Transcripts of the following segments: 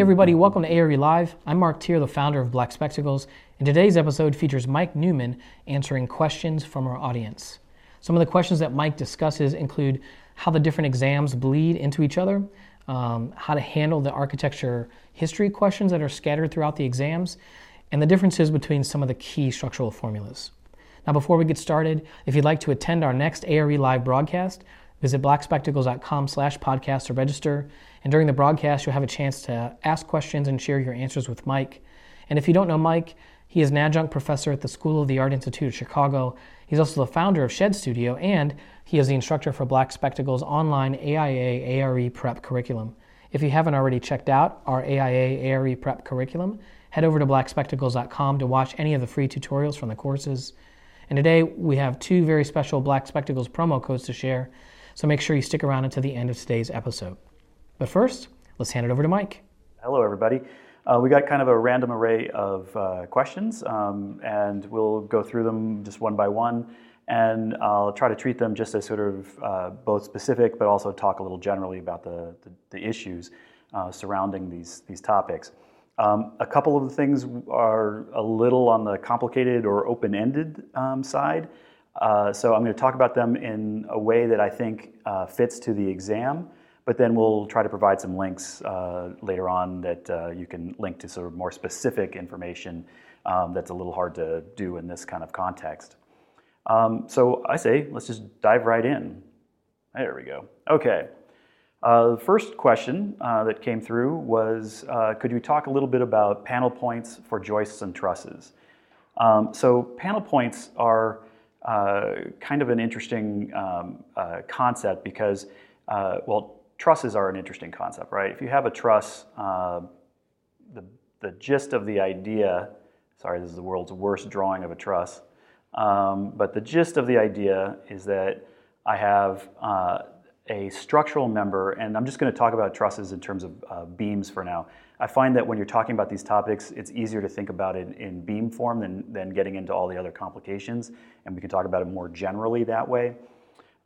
Hey, everybody, welcome to ARE Live. I'm Marc Teer, the founder of Black Spectacles, and today's episode features Mike Newman answering questions from our audience. Some of the questions that Mike discusses include how the different exams bleed into each other, um, how to handle the architecture history questions that are scattered throughout the exams, and the differences between some of the key structural formulas. Now, before we get started, if you'd like to attend our next ARE Live broadcast, visit blackspectacles.com slash podcast to register. And during the broadcast, you'll have a chance to ask questions and share your answers with Mike. And if you don't know Mike, he is an adjunct professor at the School of the Art Institute of Chicago. He's also the founder of Shed Studio, and he is the instructor for Black Spectacles online AIA ARE prep curriculum. If you haven't already checked out our AIA ARE prep curriculum, head over to blackspectacles.com to watch any of the free tutorials from the courses. And today we have two very special Black Spectacles promo codes to share, so make sure you stick around until the end of today's episode. But first, let's hand it over to Mike. Hello, everybody. Uh, we got kind of a random array of uh, questions, um, and we'll go through them just one by one. And I'll try to treat them just as sort of uh, both specific, but also talk a little generally about the, the, the issues uh, surrounding these, these topics. Um, a couple of the things are a little on the complicated or open ended um, side. Uh, so I'm going to talk about them in a way that I think uh, fits to the exam but then we'll try to provide some links uh, later on that uh, you can link to sort of more specific information um, that's a little hard to do in this kind of context. Um, so I say, let's just dive right in. There we go. Okay. Uh, the first question that came through was Could you talk a little bit about panel points for joists and trusses? Um, so, panel points are uh, kind of an interesting um, concept because, well, trusses are an interesting concept, right? If you have a truss, uh, the, the gist of the idea, sorry, this is the world's worst drawing of a truss, um, but the gist of the idea is that I have uh, a structural member, and I'm just going to talk about trusses in terms of uh, beams for now. I find that when you're talking about these topics, it's easier to think about it in beam form than, than getting into all the other complications, and we can talk about it more generally that way.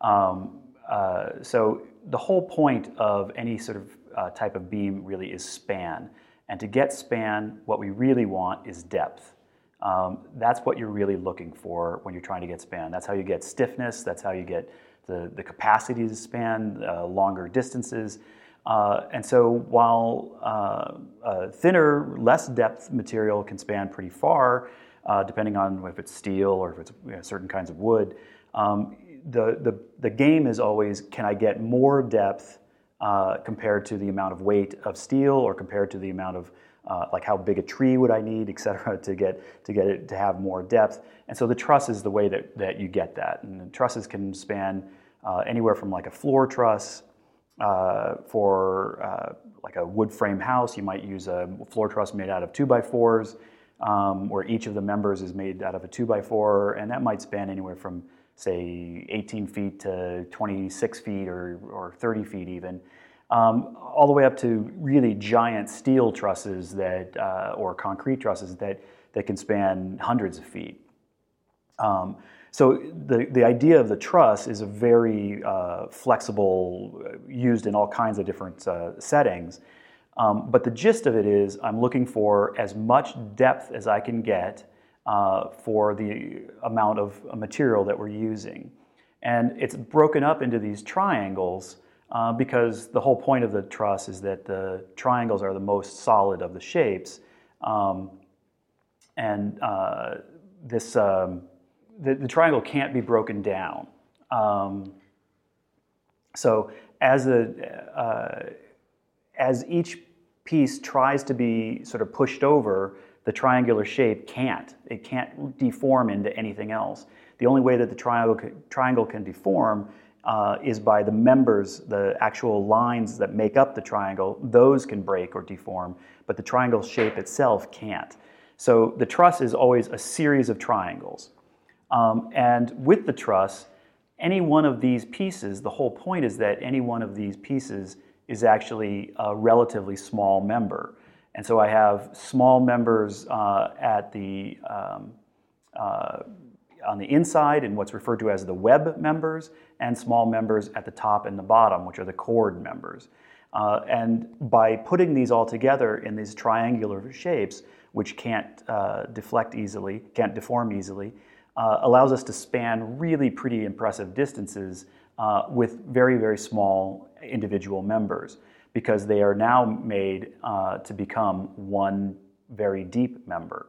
Um, uh, so the whole point of any sort of uh, type of beam really is span. And to get span, what we really want is depth. Um, that's what you're really looking for when you're trying to get span. That's how you get stiffness, that's how you get the, the capacity to span uh, longer distances. Uh, and so while uh, thinner, less depth material can span pretty far, uh, depending on if it's steel or if it's you know, certain kinds of wood, um, the, the, the game is always can I get more depth uh, compared to the amount of weight of steel or compared to the amount of uh, like how big a tree would I need, et cetera, to get to get it to have more depth. And so the truss is the way that, that you get that. And trusses can span uh, anywhere from like a floor truss uh, for uh, like a wood frame house. You might use a floor truss made out of two by fours, um, where each of the members is made out of a two by four, and that might span anywhere from say 18 feet to 26 feet or, or 30 feet even, um, all the way up to really giant steel trusses that, uh, or concrete trusses that, that can span hundreds of feet. Um, so the, the idea of the truss is a very uh, flexible, uh, used in all kinds of different uh, settings. Um, but the gist of it is I'm looking for as much depth as I can get uh, for the amount of material that we're using. And it's broken up into these triangles uh, because the whole point of the truss is that the triangles are the most solid of the shapes. Um, and uh, this, um, the, the, triangle can't be broken down. Um, so as, the, uh, as each piece tries to be sort of pushed over, the triangular shape can't. It can't deform into anything else. The only way that the triangle triangle can deform uh, is by the members, the actual lines that make up the triangle. Those can break or deform, but the triangle shape itself can't. So the truss is always a series of triangles. Um, and with the truss, any one of these pieces, the whole point is that any one of these pieces is actually a relatively small member. And so I have small members uh, at the um, uh, on the inside and what's referred to as the web members, and small members at the top and the bottom, which are the chord members. Uh, and by putting these all together in these triangular shapes, which can't uh, deflect easily, can't deform easily, uh, allows us to span really pretty impressive distances uh, with very, very small individual members because they are now made uh, to become one very deep member.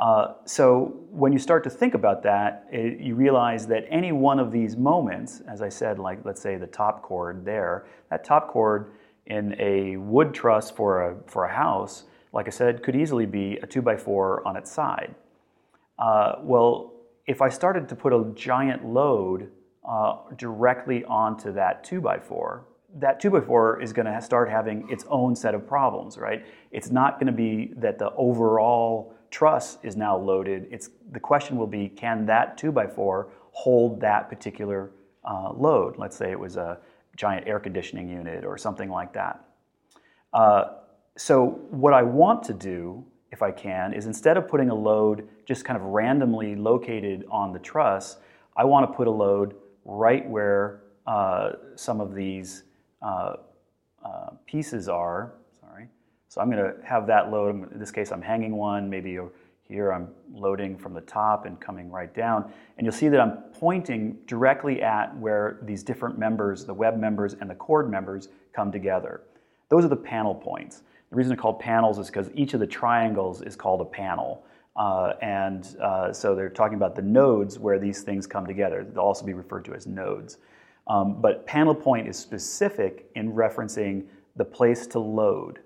Uh, so when you start to think about that, it, you realize that any one of these moments, as I said, like let's say the top chord there, that top chord in a wood truss for a, for a house, like I said, could easily be a 2x4 on its side. Uh, well, if I started to put a giant load uh, directly onto that 2x4, that 2x4 is going to start having its own set of problems, right? It's not going to be that the overall truss is now loaded. It's, the question will be can that 2x4 hold that particular uh, load? Let's say it was a giant air conditioning unit or something like that. Uh, so, what I want to do, if I can, is instead of putting a load just kind of randomly located on the truss, I want to put a load right where uh, some of these uh, uh, pieces are. So I'm going to have that load. In this case, I'm hanging one. Maybe here I'm loading from the top and coming right down. And you'll see that I'm pointing directly at where these different members, the web members and the chord members, come together. Those are the panel points. The reason they're called panels is because each of the triangles is called a panel. Uh, and uh, so they're talking about the nodes where these things come together. They'll also be referred to as nodes. Um, but panel point is specific in referencing the place to load.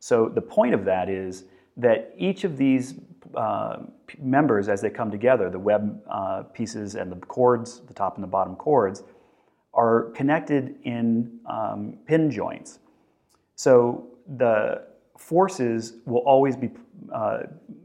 So the point of that is that each of these uh, members, as they come together, the web uh, pieces and the chords, the top and the bottom chords, are connected in um, pin joints. So the forces will always be uh,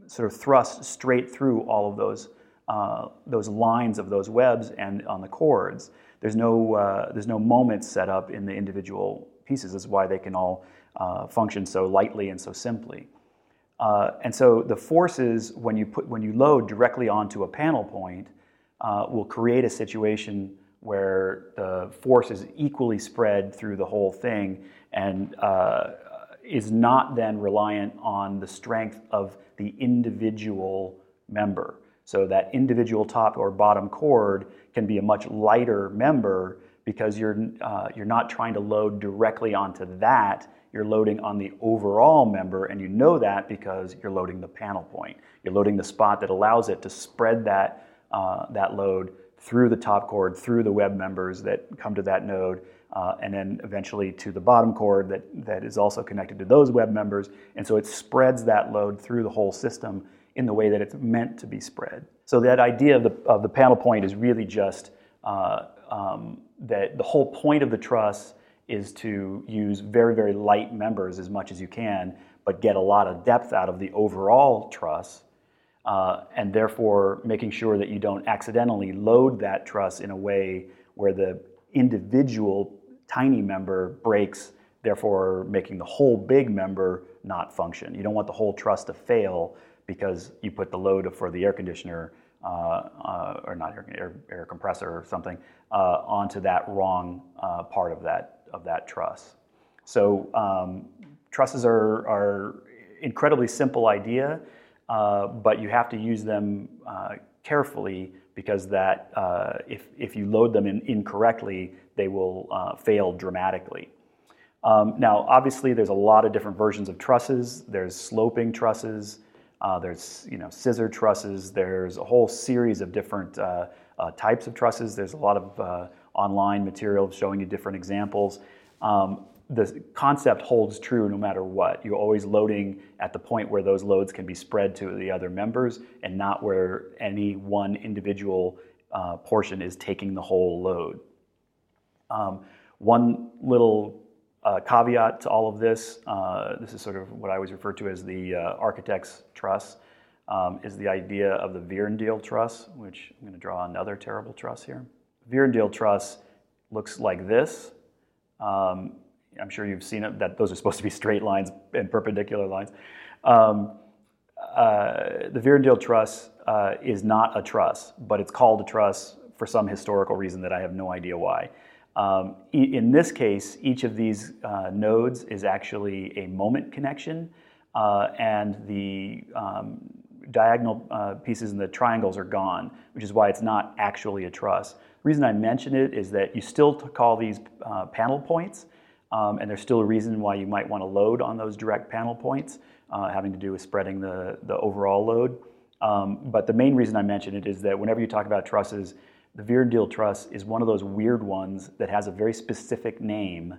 sort of thrust straight through all of those uh, those lines of those webs and on the chords. There's no uh, there's no moments set up in the individual pieces. That's why they can all uh, function so lightly and so simply. Uh, and so the forces when you put when you load directly onto a panel point uh, will create a situation where the force is equally spread through the whole thing and is not then reliant on the strength of the individual member. So that individual top or bottom chord can be a much lighter member because you're, uh, you're not trying to load directly onto that. You're loading on the overall member, and you know that because you're loading the panel point. You're loading the spot that allows it to spread that, uh, that load through the top chord, through the web members that come to that node, uh, and then eventually to the bottom chord that, that is also connected to those web members. And so it spreads that load through the whole system in the way that it's meant to be spread. So that idea of the, of the panel point is really just uh, um, that the whole point of the truss is to use very, very light members as much as you can, but get a lot of depth out of the overall truss, uh, and therefore making sure that you don't accidentally load that truss in a way where the individual tiny member breaks, therefore making the whole big member not function. You don't want the whole truss to fail because you put the load for the air conditioner uh, uh, or not air, air, air, compressor or something uh, onto that wrong uh, part of that of that truss. So um, trusses are are incredibly simple idea, uh, but you have to use them uh, carefully because that if if you load them in incorrectly, they will fail dramatically. Um, now, obviously, there's a lot of different versions of trusses. There's sloping trusses. Uh, there's you know scissor trusses. There's a whole series of different uh, uh, types of trusses. There's a lot of uh, online material showing you different examples. Um, the concept holds true no matter what. You're always loading at the point where those loads can be spread to the other members and not where any one individual uh, portion is taking the whole load. Um, one little uh, caveat to all of this, uh, this is sort of what I always refer to as the uh, architect's truss, um, is the idea of the Vierendeel truss, which I'm going to draw another terrible truss here. Vierendeel truss looks like this. Um, I'm sure you've seen it, that those are supposed to be straight lines and perpendicular lines. Um, uh, the Vierendeel truss uh, is not a truss, but it's called a truss for some historical reason that I have no idea why. Um, in this case, each of these uh, nodes is actually a moment connection, uh, and the um, diagonal uh, pieces in the triangles are gone, which is why it's not actually a truss. Reason I mention it is that you still call these uh, panel points, um, and there's still a reason why you might want to load on those direct panel points, uh, having to do with spreading the, the overall load. Um, but the main reason I mention it is that whenever you talk about trusses, the Vierendeel truss is one of those weird ones that has a very specific name,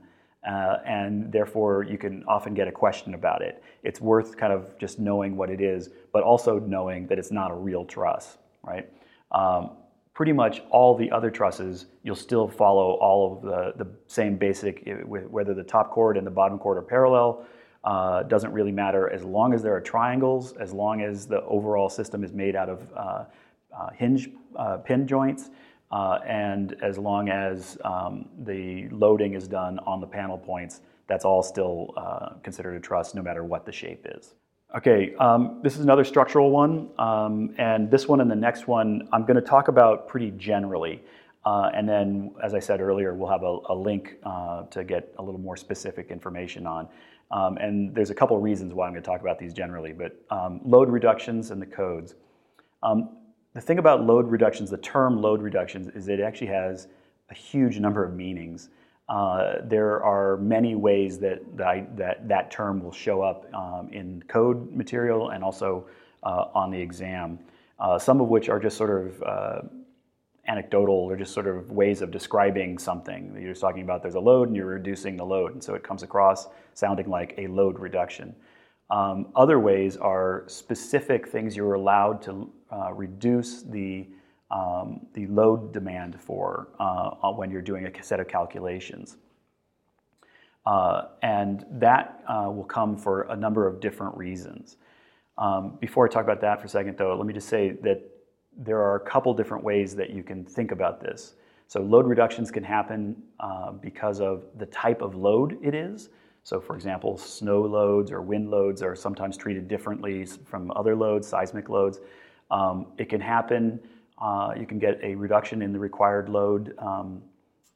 uh, and therefore you can often get a question about it. It's worth kind of just knowing what it is, but also knowing that it's not a real truss, right? Um, pretty much all the other trusses, you'll still follow all of the, the same basic, whether the top chord and the bottom chord are parallel, uh, doesn't really matter as long as there are triangles, as long as the overall system is made out of uh, uh, hinge uh, pin joints, uh, and as long as um, the loading is done on the panel points, that's all still uh, considered a truss no matter what the shape is. Okay, um, this is another structural one, um, and this one and the next one I'm going to talk about pretty generally. Uh, and then, as I said earlier, we'll have a, a link uh, to get a little more specific information on. Um, and there's a couple of reasons why I'm going to talk about these generally, but um, load reductions and the codes. Um, the thing about load reductions, the term load reductions, is it actually has a huge number of meanings. Uh, there are many ways that that, I, that, that term will show up um, in code material and also uh, on the exam. Uh, some of which are just sort of uh, anecdotal or just sort of ways of describing something. You're just talking about there's a load and you're reducing the load, and so it comes across sounding like a load reduction. Um, other ways are specific things you're allowed to uh, reduce the, um, the load demand for uh, when you're doing a set of calculations. Uh, and that uh, will come for a number of different reasons. Um, before I talk about that for a second, though, let me just say that there are a couple different ways that you can think about this. So, load reductions can happen uh, because of the type of load it is. So, for example, snow loads or wind loads are sometimes treated differently from other loads, seismic loads. Um, it can happen, uh, you can get a reduction in the required load um,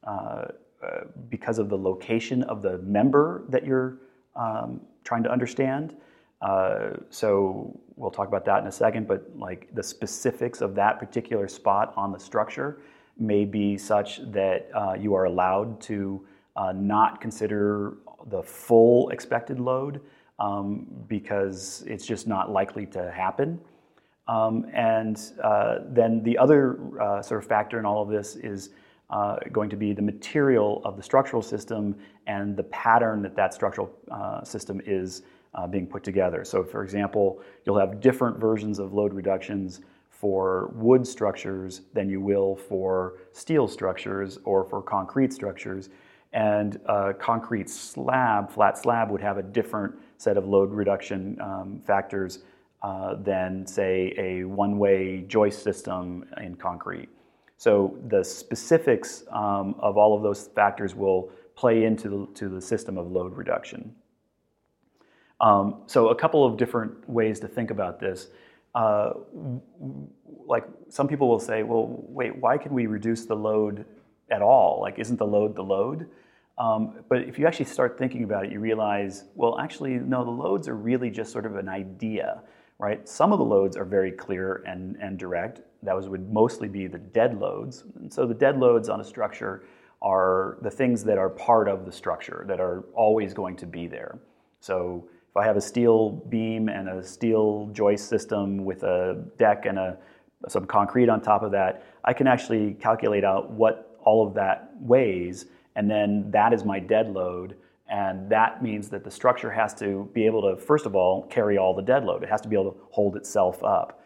uh, uh, because of the location of the member that you're um, trying to understand. Uh, so, we'll talk about that in a second, but like the specifics of that particular spot on the structure may be such that uh, you are allowed to not consider the full expected load um, because it's just not likely to happen. Um, and uh, then the other uh, sort of factor in all of this is uh, going to be the material of the structural system and the pattern that that structural uh, system is uh, being put together. So, for example, you'll have different versions of load reductions for wood structures than you will for steel structures or for concrete structures. And a concrete slab, flat slab, would have a different set of load reduction um, factors uh, than, say, a one way joist system in concrete. So the specifics um, of all of those factors will play into the, to the system of load reduction. Um, so a couple of different ways to think about this. Uh, like some people will say, well, wait, why can we reduce the load at all? Like, isn't the load the load? Um, but if you actually start thinking about it, you realize, well, actually, no, the loads are really just sort of an idea, right? Some of the loads are very clear and, and direct. Those would mostly be the dead loads. And so the dead loads on a structure are the things that are part of the structure, that are always going to be there. So if I have a steel beam and a steel joist system with a deck and a, some concrete on top of that, I can actually calculate out what all of that weighs and then that is my dead load. And that means that the structure has to be able to, first of all, carry all the dead load. It has to be able to hold itself up.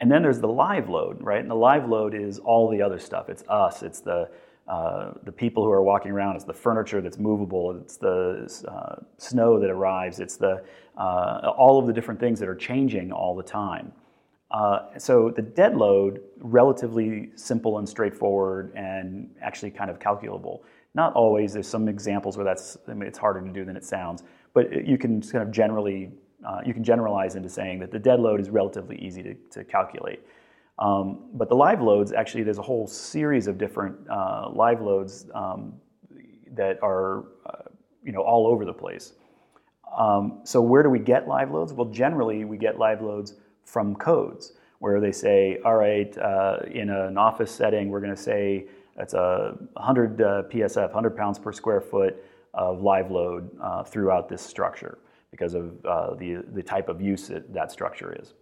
And then there's the live load, right? And the live load is all the other stuff. It's us, it's the, uh, the people who are walking around, it's the furniture that's movable, it's the uh, snow that arrives, it's the, uh, all of the different things that are changing all the time. Uh, so the dead load, relatively simple and straightforward and actually kind of calculable. Not always. There's some examples where that's I mean, it's harder to do than it sounds, but you can kind of generally uh, you can generalize into saying that the dead load is relatively easy to, to calculate. Um, but the live loads, actually, there's a whole series of different uh, live loads um, that are uh, you know all over the place. Um, so where do we get live loads? Well, generally we get live loads from codes where they say, all right, uh, in an office setting, we're going to say it's a 100 uh, PSF, 100 pounds per square foot of live load uh, throughout this structure because of uh, the, the type of use that that structure is.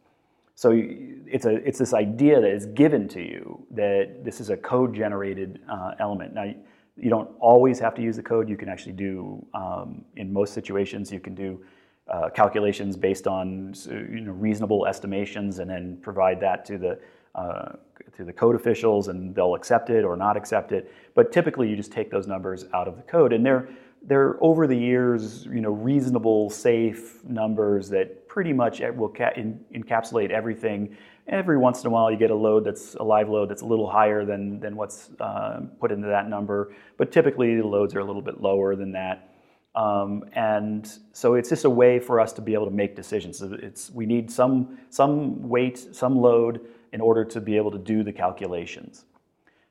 So it's, a, it's this idea that is given to you that this is a code generated uh, element. Now, you don't always have to use the code. You can actually do, um, in most situations, you can do uh, calculations based on you know, reasonable estimations and then provide that to the, uh, to the code officials and they'll accept it or not accept it. But typically you just take those numbers out of the code and they're, they're over the years you know, reasonable, safe numbers that pretty much will ca- in, encapsulate everything. Every once in a while you get a load that's a live load that's a little higher than, than what's uh, put into that number, but typically the loads are a little bit lower than that. Um, and so it's just a way for us to be able to make decisions. It's, we need some, some weight, some load in order to be able to do the calculations.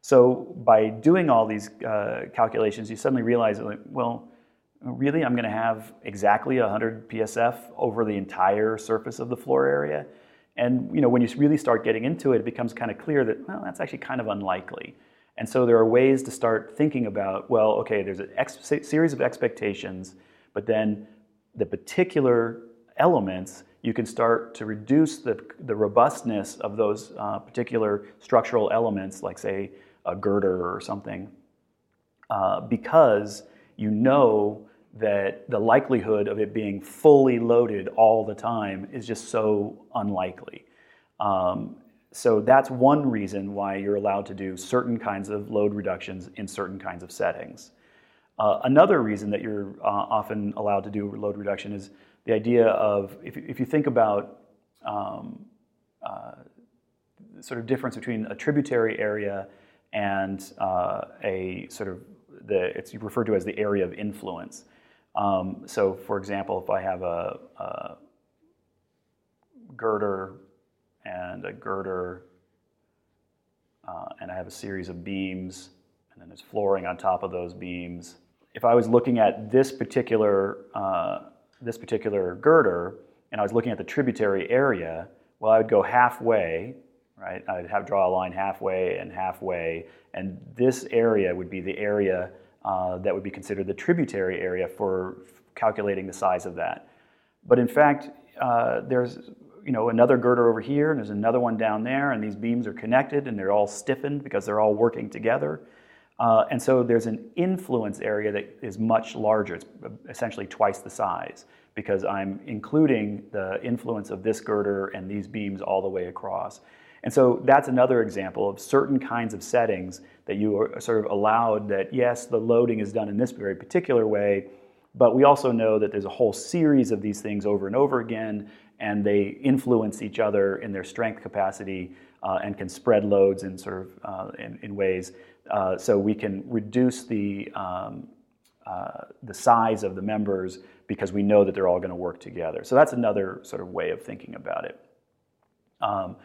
So by doing all these uh, calculations, you suddenly realize, well, really, I'm going to have exactly 100 PSF over the entire surface of the floor area. And you know, when you really start getting into it, it becomes kind of clear that well, that's actually kind of unlikely. And so there are ways to start thinking about, well, okay, there's a ex- series of expectations, but then the particular elements, you can start to reduce the, the robustness of those uh, particular structural elements, like, say, a girder or something, uh, because you know that the likelihood of it being fully loaded all the time is just so unlikely. Um, so that's one reason why you're allowed to do certain kinds of load reductions in certain kinds of settings. Uh, another reason that you're uh, often allowed to do load reduction is the idea of if, if you think about um, uh, sort of difference between a tributary area and uh, a sort of the it's referred to as the area of influence. Um, so, for example, if I have a, a girder and a girder, uh, and I have a series of beams, and then there's flooring on top of those beams. If I was looking at this particular uh, this particular girder, and I was looking at the tributary area, well, I would go halfway, right? I'd have draw a line halfway and halfway, and this area would be the area uh, that would be considered the tributary area for calculating the size of that. But in fact, uh, there's you know, another girder over here, and there's another one down there, and these beams are connected, and they're all stiffened because they're all working together. Uh, and so there's an influence area that is much larger. It's essentially twice the size because I'm including the influence of this girder and these beams all the way across. And so that's another example of certain kinds of settings that you are sort of allowed that, yes, the loading is done in this very particular way, but we also know that there's a whole series of these things over and over again, and they influence each other in their strength capacity uh, and can spread loads in sort of uh, in, in, ways. Uh, so we can reduce the um, uh, the size of the members because we know that they're all going to work together. So that's another sort of way of thinking about it. Um,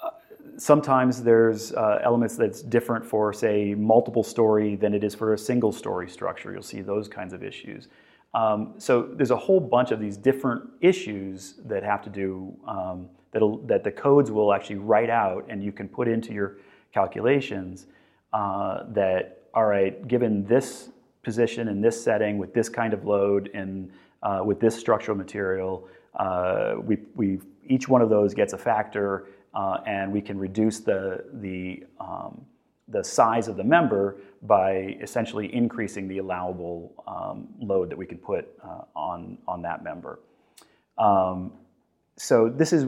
uh, sometimes there's uh, elements that's different for, say, multiple story than it is for a single story structure. You'll see those kinds of issues. Um, so there's a whole bunch of these different issues that have to do um, that the codes will actually write out and you can put into your calculations uh, that all right, given this position in this setting with this kind of load and uh, with this structural material, uh, we, we each one of those gets a factor uh, and we can reduce the the um, the size of the member by essentially increasing the allowable um, load that we can put uh, on, on that member. Um, so this is,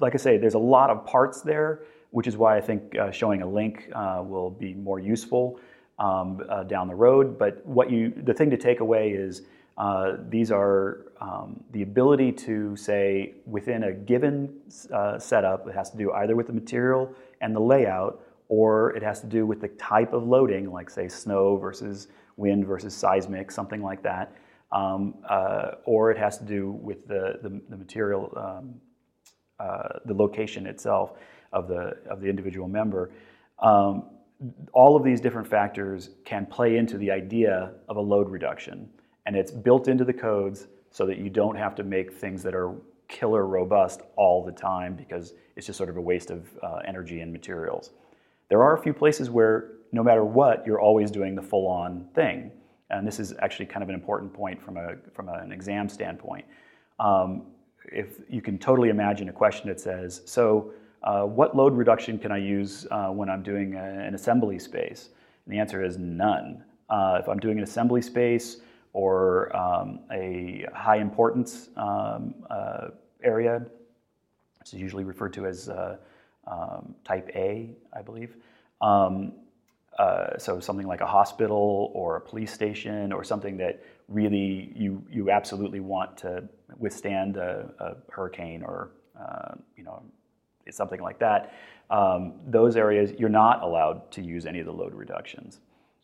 like I say, there's a lot of parts there, which is why I think uh, showing a link uh, will be more useful um, uh, down the road. But what you, the thing to take away is uh, these are um, the ability to say within a given uh, setup, it has to do either with the material and the layout, or it has to do with the type of loading, like say snow versus wind versus seismic, something like that. Um, uh, or it has to do with the, the, the material, um, uh, the location itself of the, of the individual member. Um, all of these different factors can play into the idea of a load reduction. And it's built into the codes so that you don't have to make things that are killer robust all the time because it's just sort of a waste of uh, energy and materials. There are a few places where no matter what, you're always doing the full on thing. And this is actually kind of an important point from, a, from an exam standpoint. Um, if you can totally imagine a question that says, so uh, what load reduction can I use uh, when I'm doing a, an assembly space? And the answer is none. Uh, if I'm doing an assembly space or um, a high importance um, uh, area, this is usually referred to as uh, um, type A, I believe. Um, uh, so something like a hospital or a police station or something that really you, you absolutely want to withstand a, a hurricane or you know something like that, um, those areas you're not allowed to use any of the load reductions.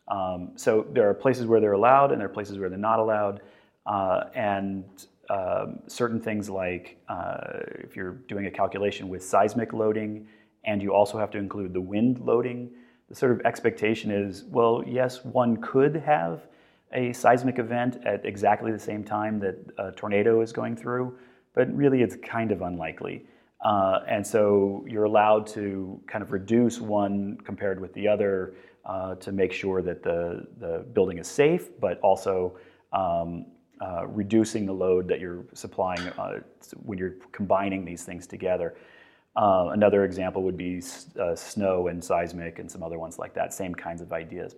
Um, so there are places where they're allowed and there are places where they're not allowed. Uh, and um, certain things like uh, if you're doing a calculation with seismic loading and you also have to include the wind loading, the sort of expectation is well, yes, one could have a seismic event at exactly the same time that a tornado is going through, but really it's kind of unlikely. Uh, and so you're allowed to kind of reduce one compared with the other uh, to make sure that the, the building is safe, but also um, uh, reducing the load that you're supplying uh, when you're combining these things together. Uh, another example would be uh, snow and seismic and some other ones like that, same kinds of ideas.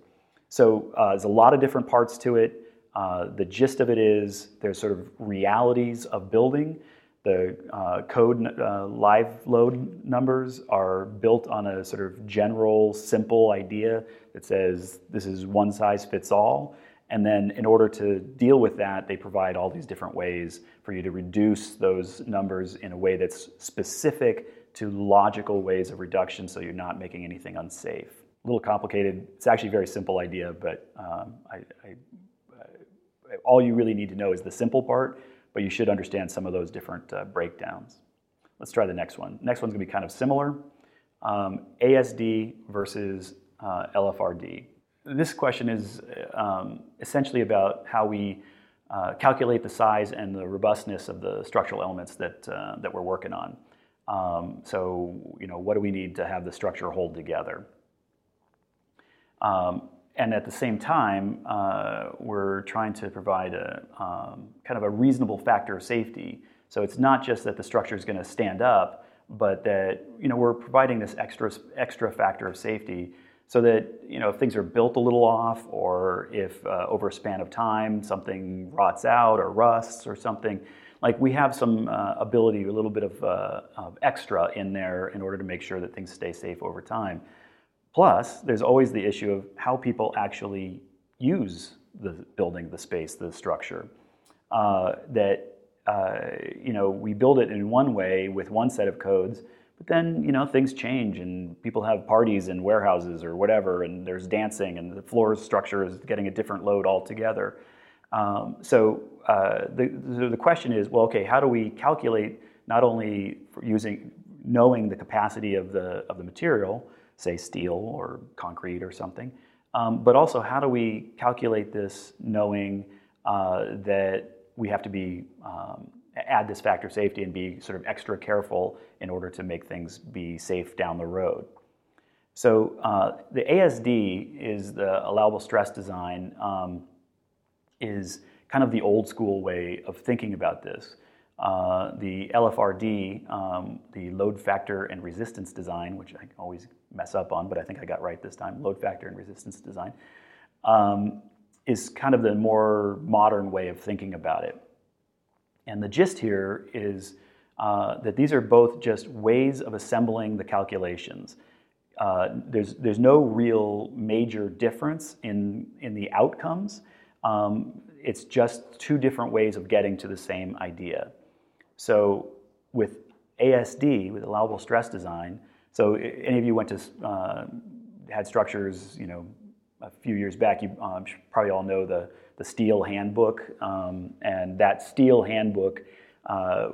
So there's a lot of different parts to it. the gist of it is there's sort of realities of building the uh, code uh, live load numbers are built on a sort of general, simple idea that says this is one size fits all. And then, in order to deal with that, they provide all these different ways for you to reduce those numbers in a way that's specific to logical ways of reduction so you're not making anything unsafe. A little complicated. It's actually a very simple idea, but um, I, I, I, all you really need to know is the simple part but you should understand some of those different uh, breakdowns. Let's try the next one. Next one's gonna be kind of similar. Um, ASD versus uh, LFRD. This question is um, essentially about how we uh, calculate the size and the robustness of the structural elements that, uh, that we're working on. Um, so, you know, what do we need to have the structure hold together? Um, and at the same time, uh, we're trying to provide a um, kind of a reasonable factor of safety. So it's not just that the structure is going to stand up, but that you know we're providing this extra extra factor of safety, so that you know if things are built a little off, or if uh, over a span of time something rots out or rusts or something, like we have some uh, ability, a little bit of, uh, of extra in there in order to make sure that things stay safe over time. Plus, there's always the issue of how people actually use the building, the space, the structure. Uh, that uh, you know we build it in one way with one set of codes, but then you know things change and people have parties in warehouses or whatever, and there's dancing and the floor structure is getting a different load altogether. Um, so uh, the, the question is, well, okay, how do we calculate not only using knowing the capacity of the of the material, say steel or concrete or something. Um, but also, how do we calculate this knowing uh, that we have to be um, add this factor safety and be sort of extra careful in order to make things be safe down the road? So uh, the ASD is the allowable stress design um, is kind of the old school way of thinking about this. Uh, the LFRD, um, the load factor and resistance design, which I always mess up on, but I think I got right this time, load factor and resistance design, um, is kind of the more modern way of thinking about it. And the gist here is uh, that these are both just ways of assembling the calculations. Uh, there's, there's no real major difference in, in the outcomes. Um, it's just two different ways of getting to the same idea. So with ASD, with allowable stress design, so any of you went to uh, had structures, you know, a few years back, you um, probably all know the the Steel Handbook, um, and that Steel Handbook, uh,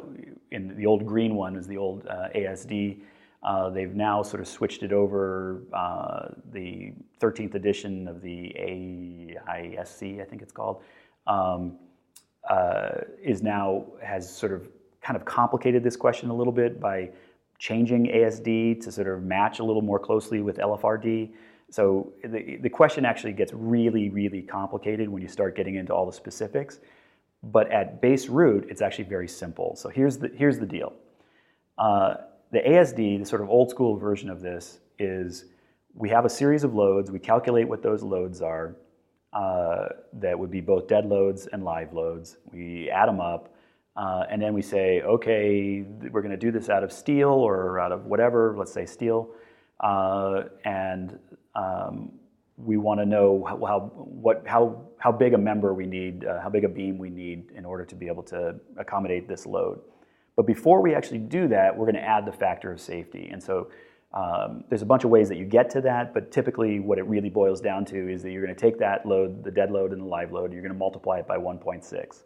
in the old green one is the old uh, ASD. Uh, they've now sort of switched it over. Uh, the 13th edition of the AISC, I think it's called, um, uh, is now has sort of kind of complicated this question a little bit by changing ASD to sort of match a little more closely with LFRD. So the, the question actually gets really, really complicated when you start getting into all the specifics. But at base root, it's actually very simple. So here's the, here's the deal. Uh, the ASD, the sort of old school version of this, is we have a series of loads, we calculate what those loads are, uh, that would be both dead loads and live loads. We add them up, uh, and then we say, okay, we're going to do this out of steel or out of whatever, let's say steel, uh, and um, we want to know how, how, what, how, how big a member we need, uh, how big a beam we need in order to be able to accommodate this load. But before we actually do that, we're going to add the factor of safety. And so um, there's a bunch of ways that you get to that, but typically what it really boils down to is that you're going to take that load, the dead load and the live load, and you're going to multiply it by 1.6.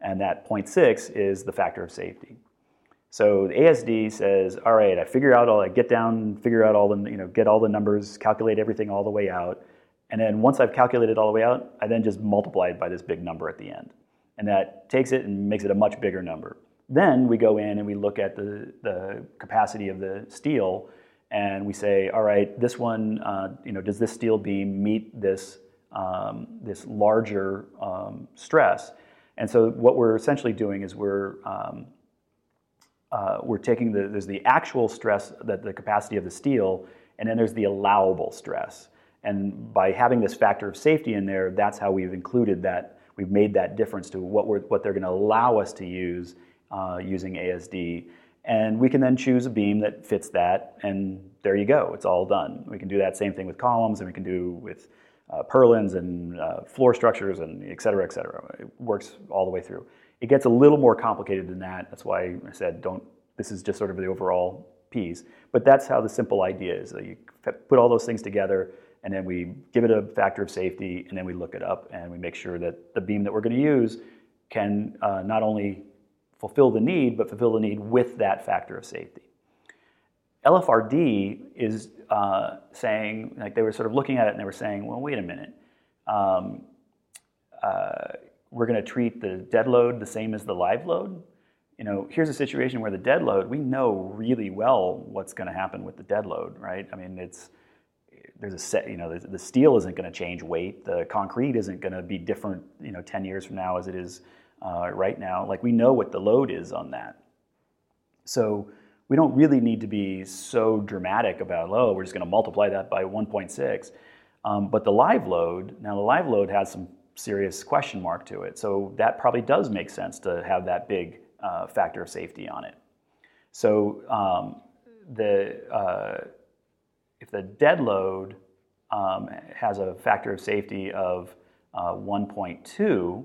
And that 0.6 is the factor of safety. So the ASD says, all right, I figure out all, I get down, figure out all the, you know, get all the numbers, calculate everything all the way out. And then once I've calculated all the way out, I then just multiply it by this big number at the end. And that takes it and makes it a much bigger number. Then we go in and we look at the, the capacity of the steel and we say, all right, this one, uh, you know, does this steel beam meet this, um, this larger um, stress? And so what we're essentially doing is we're, um, uh, we're taking the, there's the actual stress, that the capacity of the steel, and then there's the allowable stress. And by having this factor of safety in there, that's how we've included that, we've made that difference to what, we're, what they're gonna allow us to use uh, using ASD. And we can then choose a beam that fits that, and there you go, it's all done. We can do that same thing with columns, and we can do with uh, purlins and uh, floor structures, and et cetera, et cetera. It works all the way through. It gets a little more complicated than that. That's why I said don't. This is just sort of the overall piece, but that's how the simple idea is. You put all those things together, and then we give it a factor of safety, and then we look it up, and we make sure that the beam that we're going to use can uh, not only fulfill the need, but fulfill the need with that factor of safety. LFRD is uh, saying, like they were sort of looking at it and they were saying, well, wait a minute. Um, uh, we're going to treat the dead load the same as the live load. You know, here's a situation where the dead load, we know really well what's going to happen with the dead load, right? I mean, it's there's a set, you know, the, steel isn't going to change weight. The concrete isn't going to be different, you know, 10 years from now as it is uh, right now. Like we know what the load is on that. So we don't really need to be so dramatic about, oh, we're just going to multiply that by 1.6. Um, but the live load, now the live load has some serious question mark to it. So that probably does make sense to have that big uh, factor of safety on it. So um, the, uh, if the dead load um, has a factor of safety of uh, 1.2,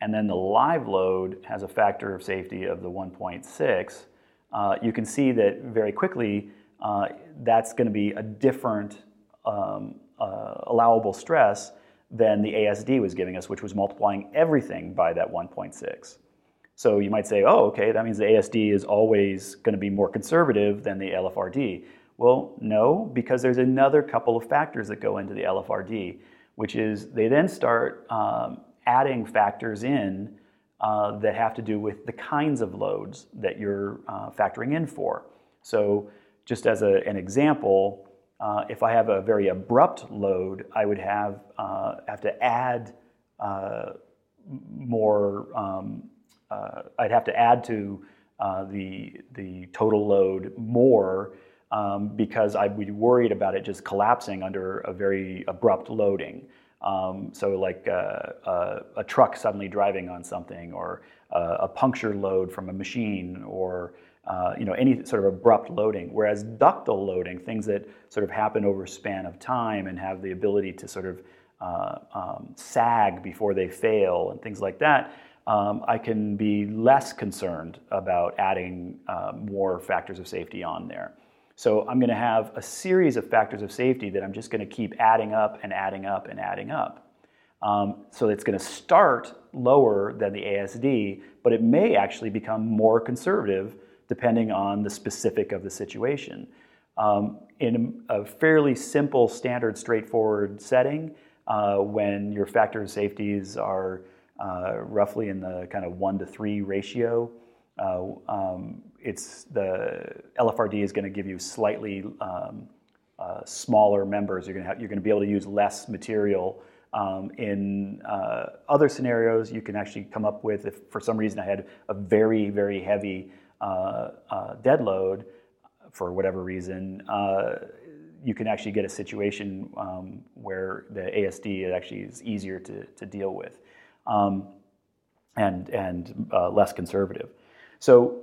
and then the live load has a factor of safety of the 1.6, uh, you can see that very quickly uh, that's going to be a different um, uh, allowable stress than the ASD was giving us, which was multiplying everything by that 1.6. So you might say, oh, okay, that means the ASD is always going to be more conservative than the LFRD. Well, no, because there's another couple of factors that go into the LFRD, which is they then start um, adding factors in uh, that have to do with the kinds of loads that you're uh, factoring in for. So, just as a, an example, uh, if I have a very abrupt load, I would have uh, have to add uh, more. Um, uh, I'd have to add to the the total load more um, because I'd be worried about it just collapsing under a very abrupt loading. Um, so, like uh, uh, a truck suddenly driving on something, or uh, a puncture load from a machine, or uh, you know any sort of abrupt loading. Whereas ductile loading, things that sort of happen over a span of time and have the ability to sort of uh, um, sag before they fail, and things like that. Um, I can be less concerned about adding uh, more factors of safety on there. So I'm going to have a series of factors of safety that I'm just going to keep adding up and adding up and adding up. Um, so it's going to start lower than the ASD, but it may actually become more conservative depending on the specific of the situation. Um, in a fairly simple, standard, straightforward setting, uh, when your factor of safeties are uh, roughly in the kind of one to three ratio, uh, um, it's the LFRD is going to give you slightly um, uh, smaller members. You're going to you're going to be able to use less material. Um, in uh, other scenarios, you can actually come up with if for some reason I had a very very heavy dead load for whatever reason, uh, you can actually get a situation um, where the ASD actually is easier to, to deal with um, and, and uh, less conservative. So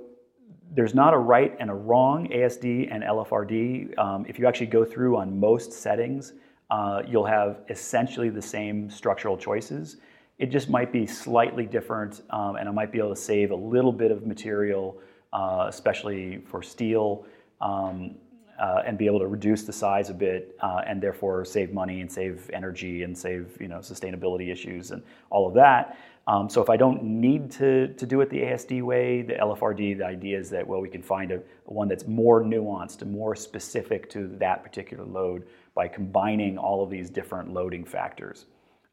there's not a right and a wrong ASD and LFRD. Um, if you actually go through on most settings, uh, you'll have essentially the same structural choices. It just might be slightly different, um, and I might be able to save a little bit of material, uh, especially for steel, um, uh, and be able to reduce the size a bit, uh, and therefore save money and save energy and save you know sustainability issues and all of that. Um, so if I don't need to, to do it the ASD way, the LFRD, the idea is that, well, we can find a, one that's more nuanced and more specific to that particular load by combining all of these different loading factors.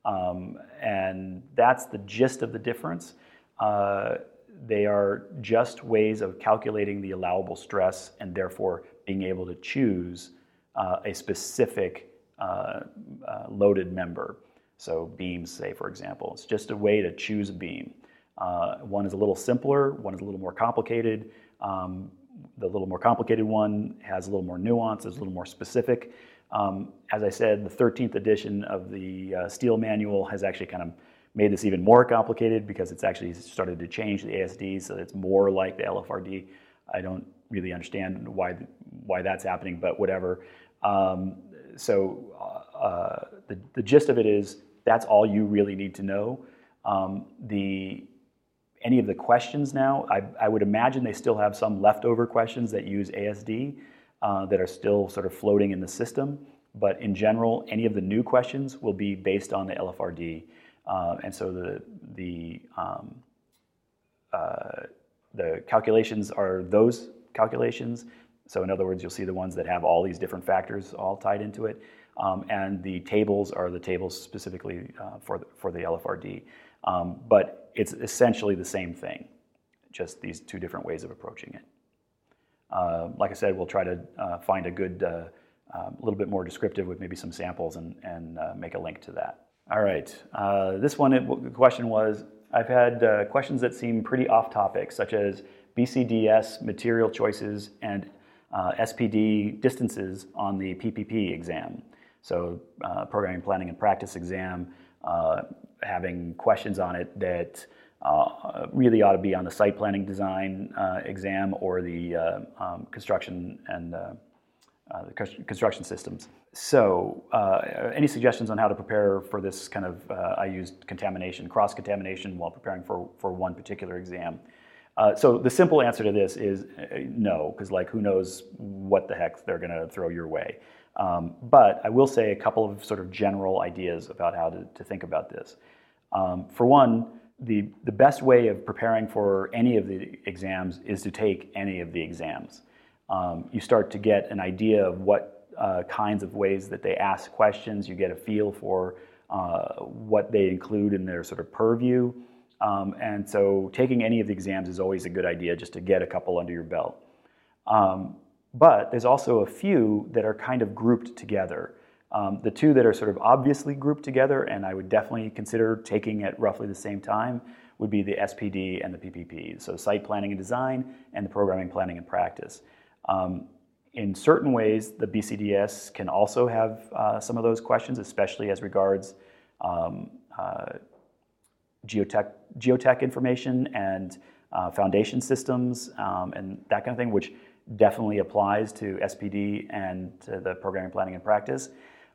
Um, and that's the gist of the difference. Uh, they are just ways of calculating the allowable stress and therefore being able to choose uh, a specific uh, uh loaded member. So beams, say, for example, it's just a way to choose a beam. Uh, one is a little simpler, one is a little more complicated. Um, the little more complicated one has a little more nuance, is a little more specific. Um, as I said, the 13th edition of the uh, Steel Manual has actually kind of made this even more complicated because it's actually started to change the ASD so it's more like the LFRD. I don't really understand why why that's happening, but whatever. Um, so uh, the, the gist of it is that's all you really need to know. Um, the any of the questions now, I, I, would imagine they still have some leftover questions that use ASD uh, that are still sort of floating in the system. But in general, any of the new questions will be based on the LFRD. Uh, and so the, the, um, uh, the calculations are those calculations. So in other words, you'll see the ones that have all these different factors all tied into it. Um, and the tables are the tables specifically uh, for, the, for the LFRD. Um, but it's essentially the same thing, just these two different ways of approaching it. Uh, like I said, we'll try to uh, find a good, uh, um, a little bit more descriptive with maybe some samples and, and uh, make a link to that. All right, uh, this one, question was, I've had questions that seem pretty off topic, such as BCDS material choices and SPD distances on the PPP exam. So uh, programming, planning, and practice exam, uh, having questions on it that uh, really ought to be on the site planning design uh, exam or the uh, um, construction and uh, the construction systems. So, any suggestions on how to prepare for this kind of? I used contamination, cross contamination, while preparing for for one particular exam. Uh, so the simple answer to this is uh, no, because like who knows what the heck they're going to throw your way. Um, but I will say a couple of sort of general ideas about how to, to think about this. Um, for one, the, the best way of preparing for any of the exams is to take any of the exams. Um, you start to get an idea of what uh, kinds of ways that they ask questions, you get a feel for uh, what they include in their sort of purview. Um, and so taking any of the exams is always a good idea just to get a couple under your belt. Um, but there's also a few that are kind of grouped together. Um, the two that are sort of obviously grouped together, and I would definitely consider taking at roughly the same time, would be the SPD and the PPP. So site planning and design and the programming, planning, and practice. Um, in certain ways, the BCDS can also have uh, some of those questions, especially as regards um, uh, geotech, geotech information and uh, foundation systems um, and that kind of thing, which definitely applies to SPD and to the programming, planning, and practice.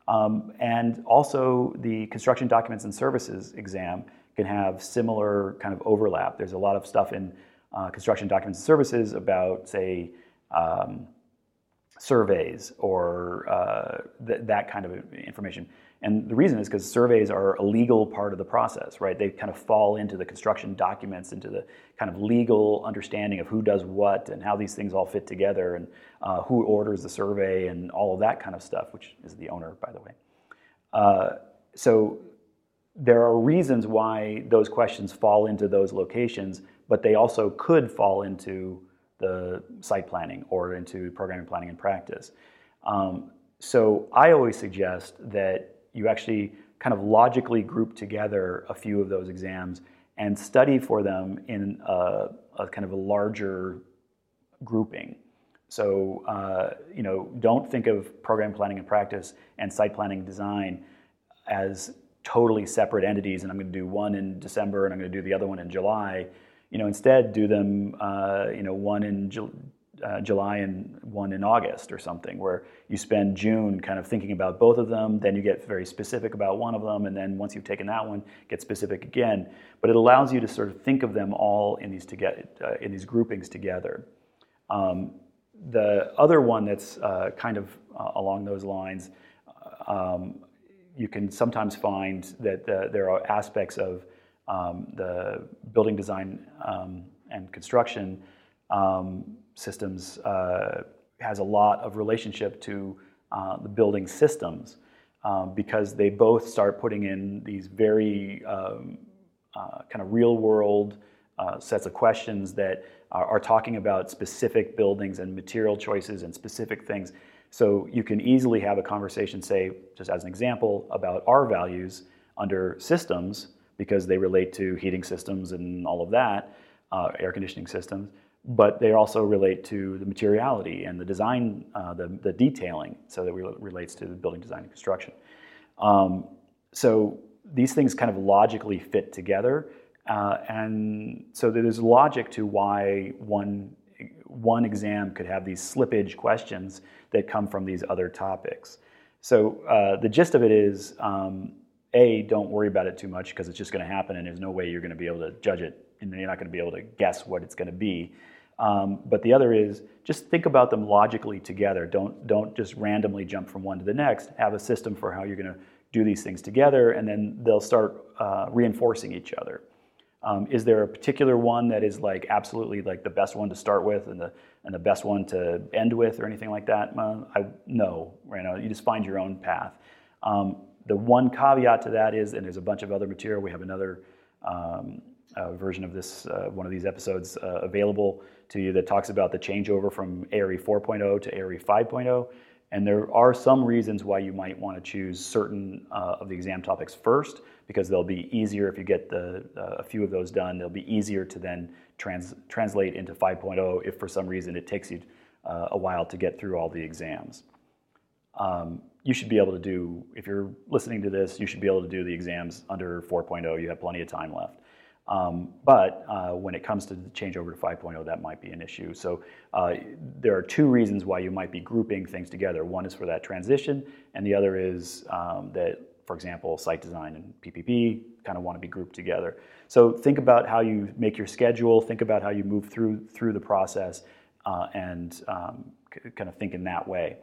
Um, and also, the construction documents and services exam can have similar kind of overlap. There's a lot of stuff in uh, construction documents and services about, say, um, surveys or uh, th- that kind of information. And the reason is because surveys are a legal part of the process, right? They kind of fall into the construction documents, into the kind of legal understanding of who does what and how these things all fit together and uh, who orders the survey and all of that kind of stuff, which is the owner, by the way. Uh, so there are reasons why those questions fall into those locations, but they also could fall into the site planning or into programming planning and practice. Um, so I always suggest that you actually kind of logically group together a few of those exams and study for them in a, a kind of a larger grouping. So, uh, you know, don't think of program planning and practice and site planning design as totally separate entities and I'm going to do one in December and I'm going to do the other one in July. You know, instead do them, uh, you know, one in uh, July and one in August or something, where you spend June kind of thinking about both of them, then you get very specific about one of them, and then once you've taken that one, get specific again. But it allows you to sort of think of them all in these, together, uh, in these groupings together. Um, the other one that's uh, kind of uh, along those lines, um, you can sometimes find that the, there are aspects of um, the building design um, and construction um, systems uh, has a lot of relationship to uh, the building systems um, because they both start putting in these very um, uh, kind of real world uh, sets of questions that are, are, talking about specific buildings and material choices and specific things. So you can easily have a conversation, say, just as an example, about R values under systems because they relate to heating systems and all of that, uh, air conditioning systems but they also relate to the materiality and the design, uh, the, the detailing, so that re- relates to the building design and construction. Um, so these things kind of logically fit together, uh, and so there's logic to why one one exam could have these slippage questions that come from these other topics. So uh, the gist of it is, um, a, don't worry about it too much because it's just going to happen, and there's no way you're going to be able to judge it, and you're not going to be able to guess what it's going to be. Um, but the other is just think about them logically together. Don't, don't just randomly jump from one to the next. Have a system for how you're going to do these things together, and then they'll start uh, reinforcing each other. Um, is there a particular one that is like absolutely like the best one to start with and the and the best one to end with or anything like that? Uh, I no, right now you just find your own path. Um, the one caveat to that is, and there's a bunch of other material. We have another um, uh, version of this, uh, one of these episodes uh, available to you that talks about the changeover from ARE 4.0 to ARE 5.0. And there are some reasons why you might want to choose certain uh, of the exam topics first, because they'll be easier if you get the, uh, a few of those done. They'll be easier to then trans- translate into 5.0 if for some reason it takes you uh, a while to get through all the exams. Um, you should be able to do, if you're listening to this, you should be able to do the exams under 4.0. You have plenty of time left. Um, but uh, when it comes to the changeover to 5.0, that might be an issue. So uh, there are two reasons why you might be grouping things together. One is for that transition, and the other is um, that, for example, site design and PPP kind of want to be grouped together. So think about how you make your schedule. Think about how you move through through the process, uh, and um, c- kind of think in that way.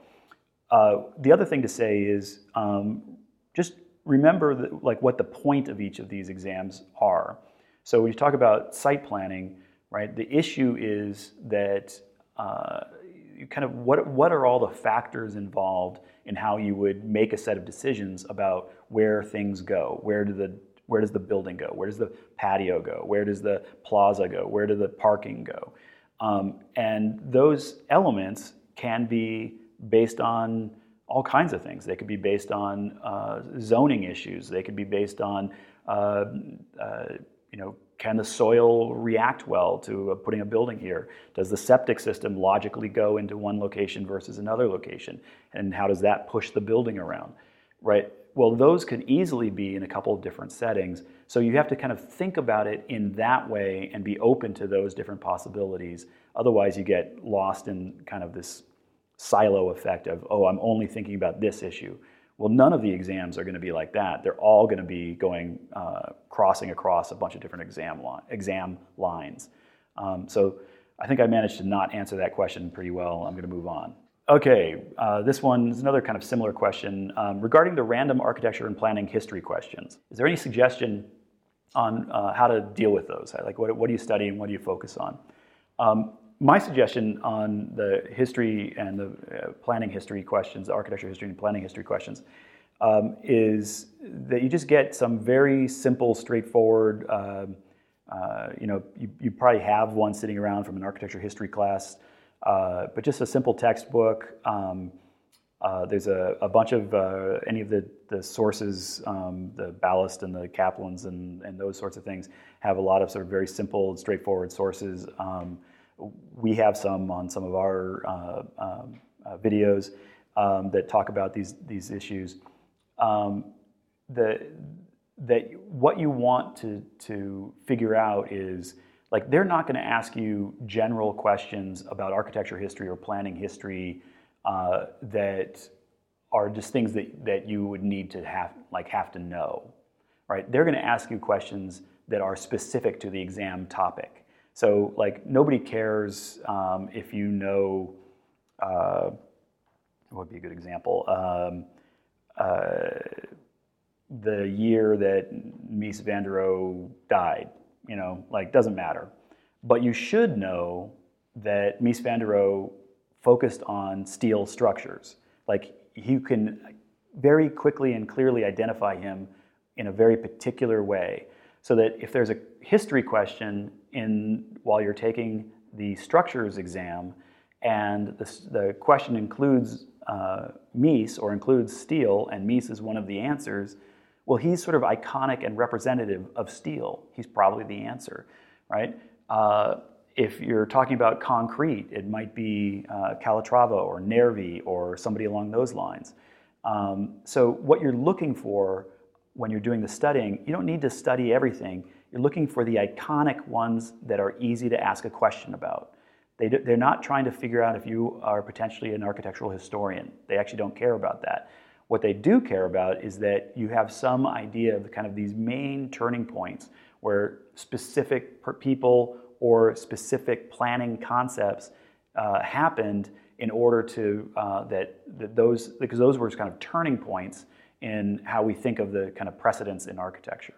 Uh, the other thing to say is um, just remember like what the point of each of these exams are. So when you talk about site planning, right, the issue is that uh, you kind of what what are all the factors involved in how you would make a set of decisions about where things go, where do the where does the building go, where does the patio go, where does the plaza go, where does the parking go, um, and those elements can be based on all kinds of things. They could be based on uh, zoning issues. They could be based on uh, uh you know, can the soil react well to putting a building here? Does the septic system logically go into one location versus another location? And how does that push the building around? Right? Well, those could easily be in a couple of different settings. So you have to kind of think about it in that way and be open to those different possibilities. Otherwise, you get lost in kind of this silo effect of, oh, I'm only thinking about this issue. Well, none of the exams are going to be like that. They're all going to be going uh, crossing across a bunch of different exam li- exam lines. Um, so I think I managed to not answer that question pretty well. I'm going to move on. Okay, uh, this one is another kind of similar question. Um, regarding the random architecture and planning history questions, is there any suggestion on uh, how to deal with those? Like, what, what do you study and what do you focus on? Um, my suggestion on the history and the uh, planning history questions, the architecture history and planning history questions, um, is that you just get some very simple, straightforward. Um, uh, you know, you, you, probably have one sitting around from an architecture history class, uh, but just a simple textbook. Um, uh, there's a, a, bunch of uh, any of the, the sources, um, the Ballast and the Kaplans and, and those sorts of things have a lot of sort of very simple, straightforward sources. Um, we have some on some of our uh, um, uh, videos um, that talk about these these issues. Um, the that what you want to to figure out is like they're not going to ask you general questions about architecture history or planning history uh, that are just things that, that you would need to have like have to know right they're going to ask you questions that are specific to the exam topic so like nobody cares um, if you know uh, what would be a good example um, uh, the year that Mies van der Rohe died. You know, like doesn't matter. But you should know that Mies van der Rohe focused on steel structures. Like you can very quickly and clearly identify him in a very particular way. So that if there's a history question in while you're taking the structures exam, and the, the question includes uh, Mies or includes steel, and Mies is one of the answers, well, he's sort of iconic and representative of steel. He's probably the answer, right? Uh, if you're talking about concrete, it might be uh, Calatrava or Nervi or somebody along those lines. Um, so, what you're looking for when you're doing the studying, you don't need to study everything. You're looking for the iconic ones that are easy to ask a question about. They do, they're not trying to figure out if you are potentially an architectural historian. They actually don't care about that. What they do care about is that you have some idea of kind of these main turning points where specific people or specific planning concepts uh, happened in order to uh, that, that those because those were kind of turning points in how we think of the kind of precedents in architecture.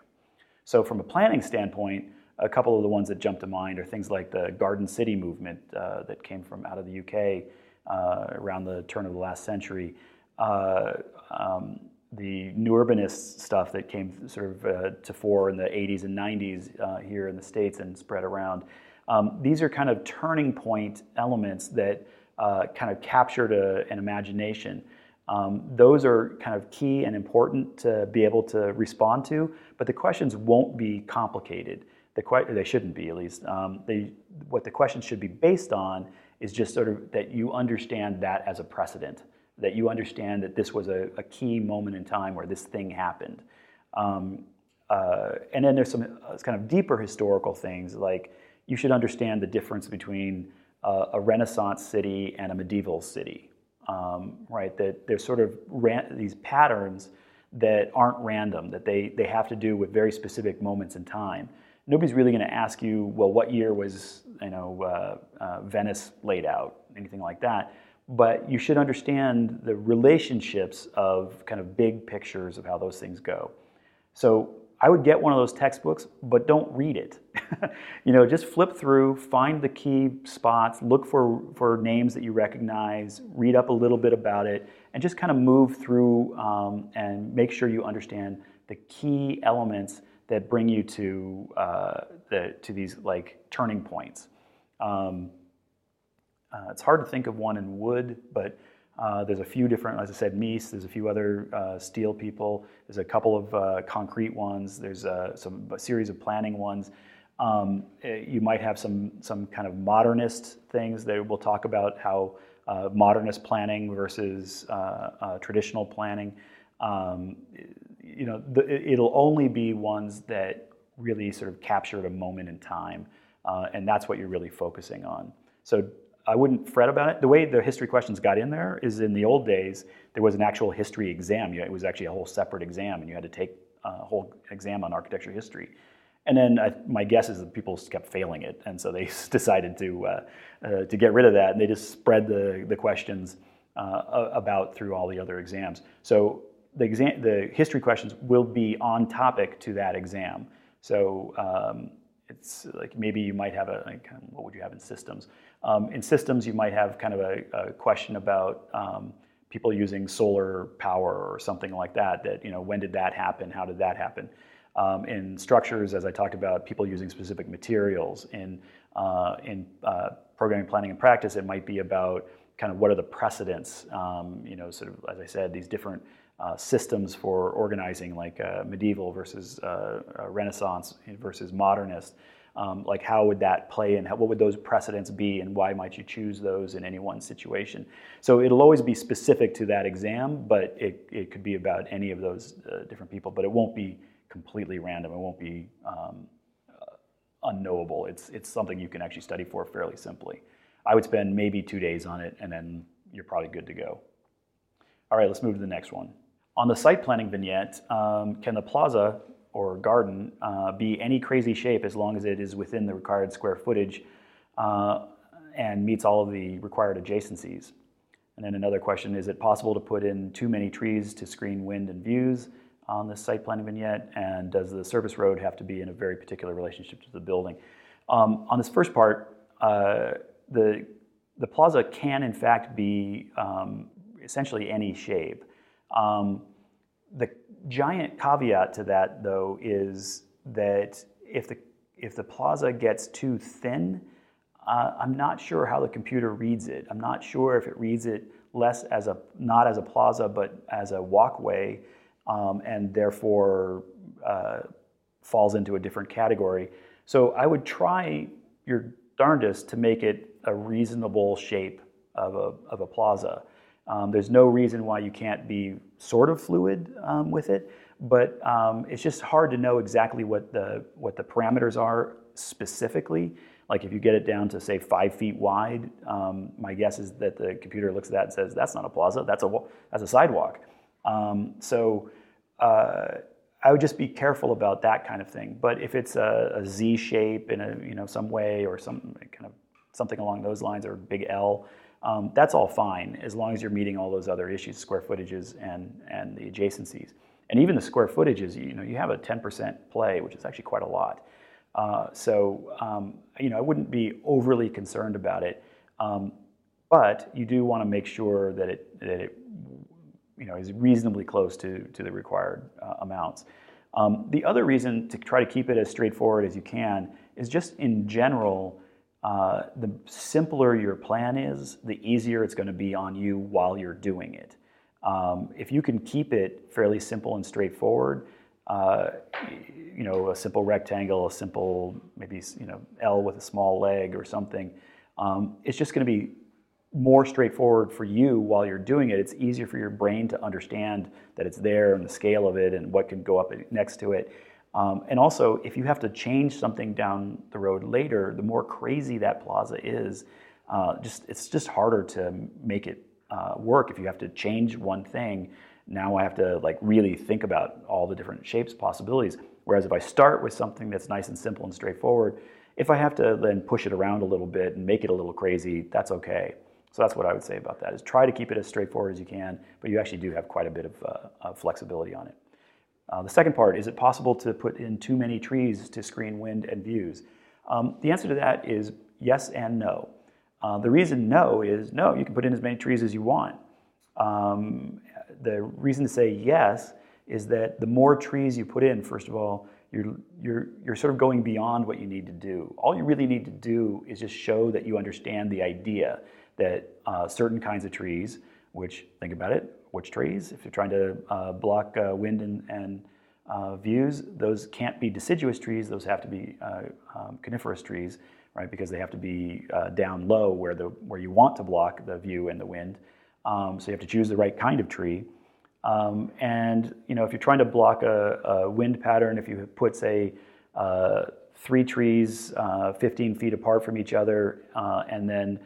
So from a planning standpoint, a couple of the ones that jump to mind are things like the Garden City movement uh, that came from out of the UK uh, around the turn of the last century. Uh, um, the new urbanist stuff that came sort of uh, to fore in the 80s and 90s uh, here in the States and spread around. Um, these are kind of turning point elements that uh, kind of captured a, an imagination. Um, those are kind of key and important to be able to respond to, but the questions won't be complicated. The que- they shouldn't be, at least. Um, they, what the questions should be based on is just sort of that you understand that as a precedent, that you understand that this was a, a key moment in time where this thing happened. Um, uh, and then there's some uh, kind of deeper historical things, like you should understand the difference between uh, a Renaissance city and a medieval city, um, right? That there's sort of ran- these patterns that aren't random, that they, they have to do with very specific moments in time nobody's really going to ask you, well, what year was you know uh, uh, Venice laid out, anything like that. But you should understand the relationships of kind of big pictures of how those things go. So I would get one of those textbooks, but don't read it. you know, just flip through, find the key spots, look for, for names that you recognize, read up a little bit about it, and just kind of move through um, and make sure you understand the key elements that bring you to uh, the to these like turning points. Um, uh, it's hard to think of one in wood, but uh, there's a few different, as I said, Mies. There's a few other uh, steel people. There's a couple of uh, concrete ones. There's uh, some a series of planning ones. Um, eh, you might have some some kind of modernist things that we'll talk about how modernist planning versus traditional planning. Um, you know, the, it'll only be ones that really sort of captured a moment in time, uh, and that's what you're really focusing on. So I wouldn't fret about it. The way the history questions got in there is in the old days, there was an actual history exam. It was actually a whole separate exam, and you had to take a whole exam on architecture history. And then I, my guess is that people kept failing it, and so they decided to uh, uh, to get rid of that, and they just spread the the questions uh, about through all the other exams. So the, exam, the history questions will be on topic to that exam. So um, it's like maybe you might have a, like, what would you have in systems? Um, in systems, you might have kind of a, a question about um, people using solar power or something like that, that, you know, when did that happen? How did that happen? Um, in structures, as I talked about, people using specific materials. In, uh, in uh, programming, planning, and practice, it might be about kind of what are the precedents, um, you know, sort of, as I said, these different uh, systems for organizing, like uh, medieval versus uh, uh, Renaissance versus modernist. Um, like how would that play and how, what would those precedents be and why might you choose those in any one situation so it'll always be specific to that exam but it, it could be about any of those different people but it won't be completely random. It won't be um, uh, unknowable. It's, it's something you can actually study for fairly simply. I would spend maybe two days on it and then you're probably good to go. All right let's move to the next one. On the site planning vignette, um, can the plaza or garden uh, be any crazy shape as long as it is within the required square footage uh, and meets all of the required adjacencies? And then another question, is it possible to put in too many trees to screen wind and views on the site planning vignette? And does the service road have to be in a very particular relationship to the building? Um, on this first part, uh, the, the plaza can in fact be um, essentially any shape. Um, the giant caveat to that, though, is that if the if the plaza gets too thin, uh, I'm not sure how the computer reads it. I'm not sure if it reads it less as a not as a plaza, but as a walkway, um, and therefore uh, falls into a different category. So I would try your darndest to make it a reasonable shape of a of a plaza. Um, there's no reason why you can't be sort of fluid um, with it, but um, it's just hard to know exactly what the what the parameters are specifically. Like if you get it down to say five feet wide, um, my guess is that the computer looks at that and says that's not a plaza, that's a that's a sidewalk. Um, so. Uh, I would just be careful about that kind of thing. But if it's a, a Z shape in a you know some way or some kind of something along those lines or a big L, um, that's all fine as long as you're meeting all those other issues, square footages and, and the adjacencies. And even the square footages, you know, you have a 10% play, which is actually quite a lot. Uh, so, um, you know, I wouldn't be overly concerned about it. Um, but you do want to make sure that it, that it you know, is reasonably close to, to the required uh, amounts. Um, the other reason to try to keep it as straightforward as you can is just in general, uh, the simpler your plan is, the easier it's going to be on you while you're doing it. Um, if you can keep it fairly simple and straightforward, uh, you know, a simple rectangle, a simple maybe you know L with a small leg or something, um, it's just going to be more straightforward for you while you're doing it. It's easier for your brain to understand that it's there and the scale of it and what can go up next to it. Um, and also, if you have to change something down the road later, the more crazy that plaza is, uh, just it's just harder to make it uh, work. If you have to change one thing, now I have to like really think about all the different shapes possibilities. Whereas if I start with something that's nice and simple and straightforward, if I have to then push it around a little bit and make it a little crazy, that's okay. So that's what I would say about that: is try to keep it as straightforward as you can, but you actually do have quite a bit of uh, flexibility on it. Uh, the second part, is it possible to put in too many trees to screen wind and views? Um, the answer to that is yes and no. Uh, the reason no is no, you can put in as many trees as you want. Um, the reason to say yes is that the more trees you put in, first of all, you're, you're, you're sort of going beyond what you need to do. All you really need to do is just show that you understand the idea that uh, certain kinds of trees, which, think about it, which trees. If you're trying to uh, block uh, wind and, and uh, views, those can't be deciduous trees. Those have to be uh, um, coniferous trees, right? Because they have to be uh, down low where the where you want to block the view and the wind. Um, so you have to choose the right kind of tree. Um, and you know, if you're trying to block a, a wind pattern, if you put say three trees 15 feet apart from each other, and then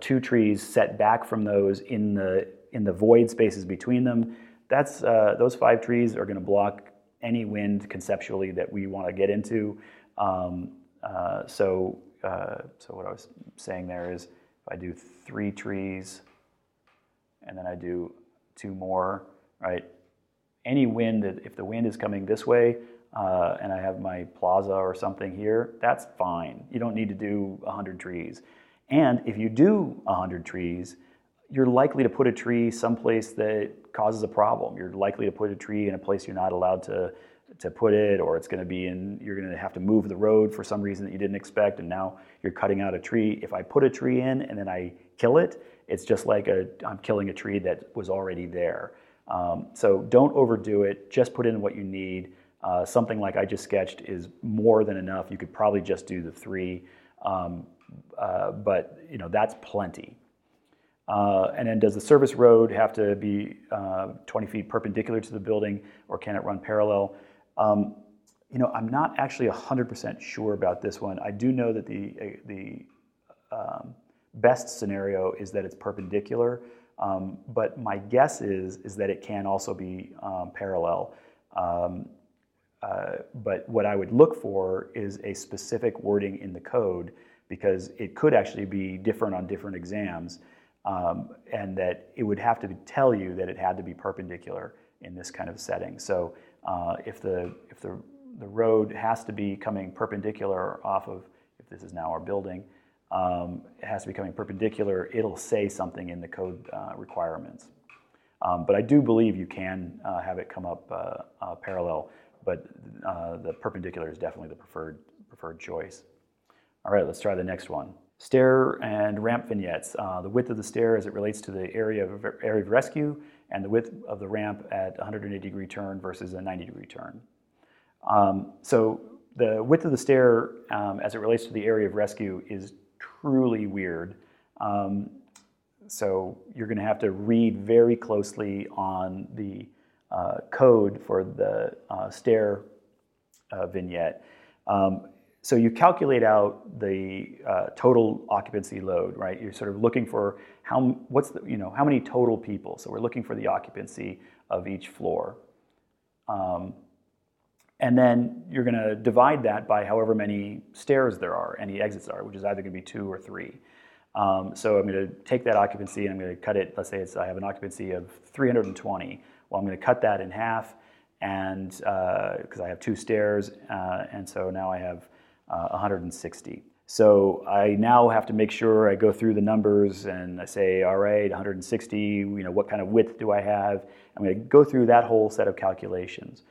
two trees set back from those in the in the void spaces between them. That's, uh, those five trees are going to block any wind conceptually that we want to get into. Um, uh, so, uh, so what I was saying there is if I do three trees and then I do two more, right? Any wind, that if the wind is coming this way, uh, and I have my plaza or something here, that's fine. You don't need to do 100 trees. And if you do 100 trees, you're likely to put a tree someplace that causes a problem. You're likely to put a tree in a place you're not allowed to, to put it, or it's going to be in, you're going to have to move the road for some reason that you didn't expect, and now you're cutting out a tree. If I put a tree in and then I kill it, it's just like a, I'm killing a tree that was already there. Um, so don't overdo it, just put in what you need. Uh, something like I just sketched is more than enough. You could probably just do the three, um, uh, but you know that's plenty. Uh, and then does the service road have to be uh, 20 feet perpendicular to the building or can it run parallel? Um, you know, I'm not actually 100% sure about this one. I do know that the, uh, the um, best scenario is that it's perpendicular, um, but my guess is, is that it can also be um, parallel. Um, uh, but what I would look for is a specific wording in the code because it could actually be different on different exams um, and that it would have to tell you that it had to be perpendicular in this kind of setting. So uh, if the if the the road has to be coming perpendicular off of if this is now our building, um, it has to be coming perpendicular. It'll say something in the code uh, requirements. Um, but I do believe you can uh, have it come up uh, uh, parallel, but uh, the perpendicular is definitely the preferred preferred choice. All right, let's try the next one. Stair and ramp vignettes. Uh, the width of the stair as it relates to the area of, area of rescue and the width of the ramp at 180 degree turn versus a 90 degree turn. Um, so the width of the stair um, as it relates to the area of rescue is truly weird. Um, so you're going to have to read very closely on the uh, code for the uh, stair uh, vignette. Um, so you calculate out the uh, total occupancy load, right? You're sort of looking for how what's the you know how many total people. So we're looking for the occupancy of each floor, um, and then you're going to divide that by however many stairs there are, any exits are, which is either going to be two or three. Um, so I'm going to take that occupancy and I'm going to cut it. Let's say it's I have an occupancy of 320. Well, I'm going to cut that in half, and because uh, I have two stairs, uh, and so now I have uh, 160. So I now have to make sure I go through the numbers and I say, all right, 160, you know, what kind of width do I have? I'm going to go through that whole set of calculations.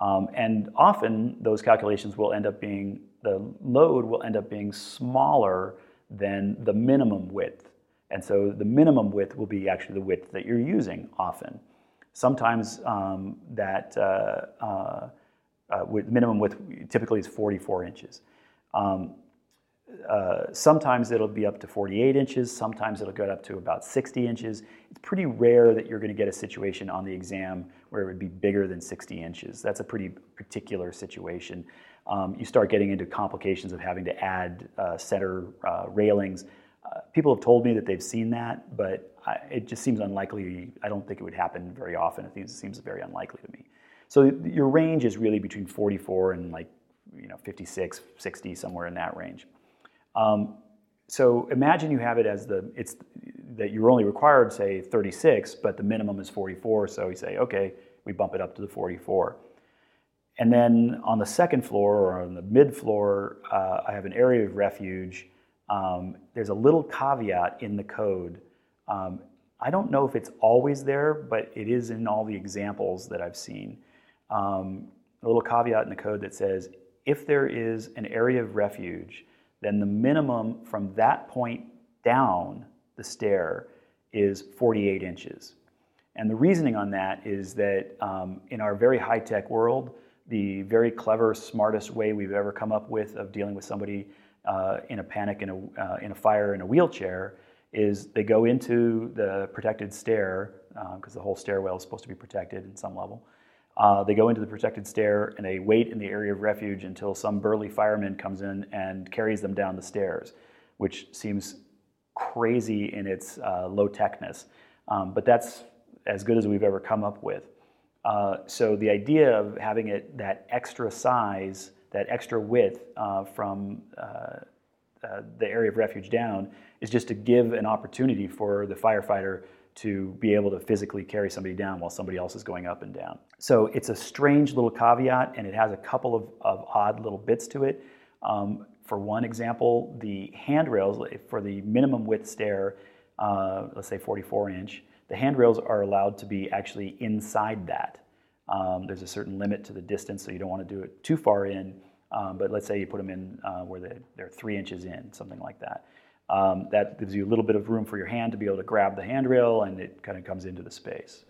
Um, and often those calculations will end up being, the load will end up being smaller than the minimum width. And so the minimum width will be actually the width that you're using often. Sometimes um, that uh, uh, uh, minimum width typically is 44 inches. Um, uh, sometimes it'll be up to 48 inches, sometimes it'll go up to about 60 inches. It's pretty rare that you're going to get a situation on the exam where it would be bigger than 60 inches. That's a pretty particular situation. Um, you start getting into complications of having to add uh, center uh, railings. Uh, people have told me that they've seen that, but I, it just seems unlikely. I don't think it would happen very often. It seems very unlikely to me. So your range is really between 44 and like you know, 56, 60, somewhere in that range. Um, so imagine you have it as the, it's that you're only required, say, 36, but the minimum is 44. So you say, okay, we bump it up to the 44. And then on the second floor or on the mid floor, uh, I have an area of refuge. Um, there's a little caveat in the code. Um, I don't know if it's always there, but it is in all the examples that I've seen. Um, a little caveat in the code that says if there is an area of refuge, then the minimum from that point down the stair is 48 inches. And the reasoning on that is that um, in our very high tech world, the very clever, smartest way we've ever come up with of dealing with somebody uh, in a panic, in a, uh, in a fire, in a wheelchair, is they go into the protected stair, because uh, the whole stairwell is supposed to be protected in some level. Uh, they go into the protected stair and they wait in the area of refuge until some burly fireman comes in and carries them down the stairs, which seems crazy in its uh, low techness. Um, but that's as good as we've ever come up with. Uh, so the idea of having it that extra size, that extra width uh, from uh, uh, the area of refuge down, is just to give an opportunity for the firefighter to be able to physically carry somebody down while somebody else is going up and down. So it's a strange little caveat, and it has a couple of, of odd little bits to it. Um, for one example, the handrails for the minimum width stair, uh, let's say 44 inch, the handrails are allowed to be actually inside that. Um, there's a certain limit to the distance, so you don't want to do it too far in. Um, but let's say you put them in uh, where they, they're three inches in, something like that. Um, that gives you a little bit of room for your hand to be able to grab the handrail, and it kind of comes into the space.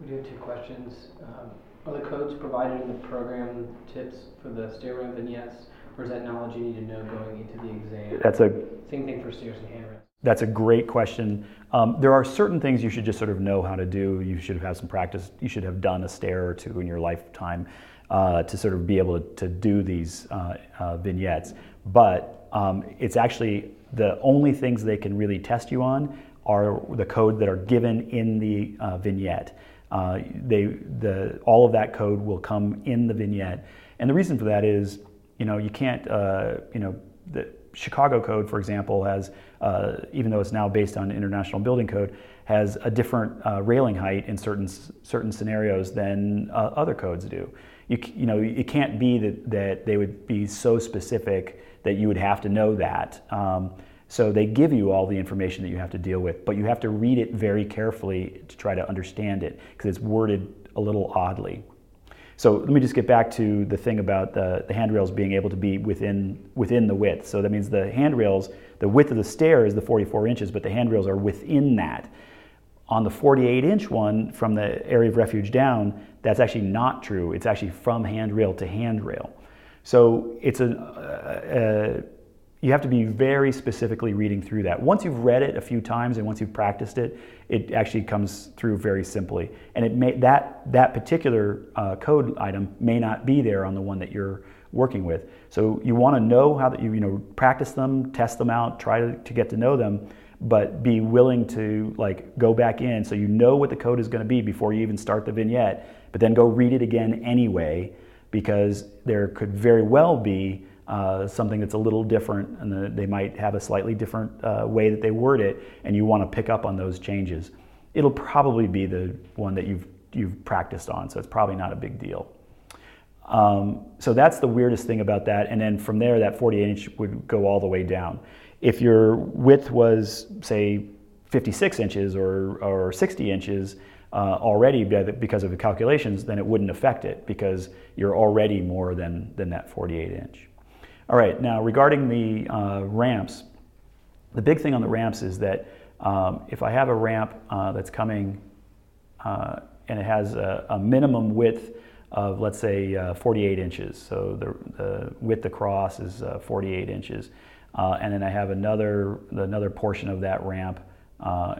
We do have two questions. Um, are the codes provided in the program tips for the stair ramp vignettes, or is that knowledge you need to know going into the exam? That's a same thing for stairs and handrails. That's a great question. Um, there are certain things you should just sort of know how to do. You should have had some practice. You should have done a stair or two in your lifetime uh, to sort of be able to, to do these uh, uh, vignettes. But um, it's actually the only things they can really test you on are the code that are given in the uh, vignette. Uh, they, the, all of that code will come in the vignette. And the reason for that is, you know, you can't, uh, you know, the Chicago code, for example, has, uh, even though it's now based on International Building Code, has a different uh, railing height in certain certain scenarios than uh, other codes do. You, you know, it can't be that, that they would be so specific that you would have to know that. Um, so they give you all the information that you have to deal with, but you have to read it very carefully to try to understand it because it's worded a little oddly. So let me just get back to the thing about the, the handrails being able to be within, within the width. So that means the handrails, the width of the stair is the 44 inches, but the handrails are within that. On the 48 inch one from the area of refuge down, that's actually not true. It's actually from handrail to handrail. So it's a, a you have to be very specifically reading through that. Once you've read it a few times and once you've practiced it, it actually comes through very simply. And it may, that, that particular uh, code item may not be there on the one that you're working with. So you want to know how that you, you know, practice them, test them out, try to, to get to know them, but be willing to like go back in so you know what the code is going to be before you even start the vignette, but then go read it again anyway because there could very well be uh, something that's a little different, and the, they might have a slightly different uh, way that they word it, and you want to pick up on those changes. It'll probably be the one that you've you've practiced on, so it's probably not a big deal. Um, so that's the weirdest thing about that, and then from there, that 48 inch would go all the way down. If your width was say 56 inches or, or 60 inches, uh, already because of the calculations, then it wouldn't affect it because you're already more than, than that 48 inch. All right, now regarding the uh, ramps, the big thing on the ramps is that um, if I have a ramp uh, that's coming uh, and it has a, a, minimum width of, let's say, uh, 48 inches, so the, the width across is uh, 48 inches, and then I have another, another portion of that ramp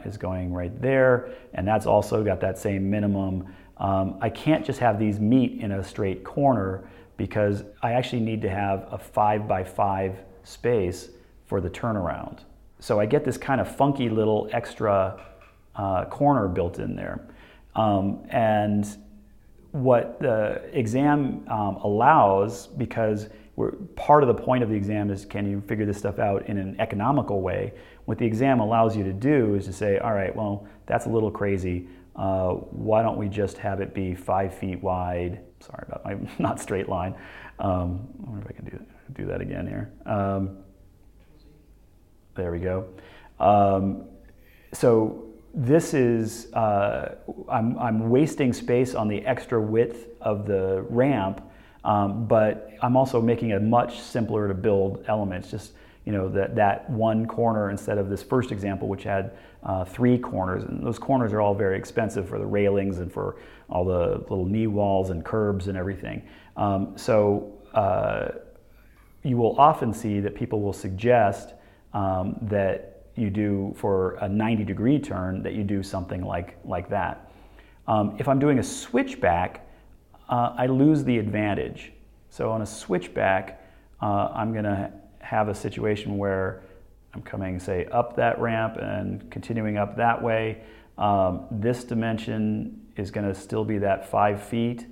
is going right there, and that's also got that same minimum. Um, I can't just have these meet in a straight corner because I actually need to have a five by five space for the turnaround. So I get this kind of funky little extra uh, corner built in there. Um, and what the exam um, allows, because part of the point of the exam is can you figure this stuff out in an economical way? What the exam allows you to do is to say, all right, well, that's a little crazy. Uh, why don't we just have it be five feet wide sorry about my not straight line. Um, I wonder if I can do, do that again here. Um, there we go. Um, so this is, uh, I'm, I'm wasting space on the extra width of the ramp, um, but I'm also making it much simpler to build elements. Just you know that that one corner instead of this first example, which had uh, three corners, and those corners are all very expensive for the railings and for all the little knee walls and curbs and everything. Um, so uh, you will often see that people will suggest um, that you do for a 90 degree turn that you do something like like that. Um, if I'm doing a switchback, uh, I lose the advantage. So on a switchback, uh, I'm going to have a situation where I'm coming, say, up that ramp and continuing up that way. Um, this dimension is going to still be that five feet,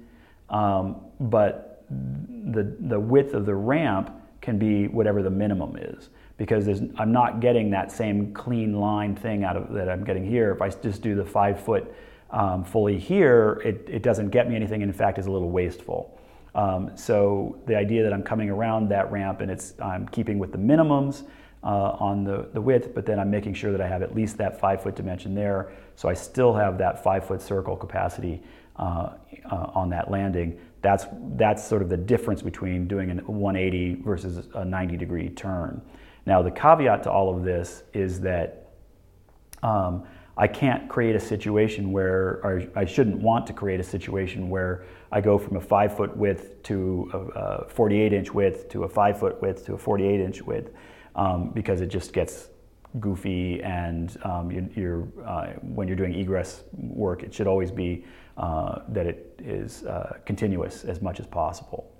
um, but the, the width of the ramp can be whatever the minimum is because I'm not getting that same clean line thing out of that I'm getting here. If I just do the five foot um, fully here, it, it doesn't get me anything. In fact, is a little wasteful. Um, so the idea that I'm coming around that ramp and it's I'm keeping with the minimums uh, on the, the width, but then I'm making sure that I have at least that five foot dimension there. So I still have that five foot circle capacity uh, uh, on that landing. That's, that's sort of the difference between doing a 180 versus a 90 degree turn. Now, the caveat to all of this is that um, I can't create a situation where, I shouldn't want to create a situation where I go from a five foot width to a, 48 inch width to a five foot width to a 48 inch width um, because it just gets goofy and um, you, are uh, when you're doing egress work, it should always be uh, that it is uh, continuous as much as possible.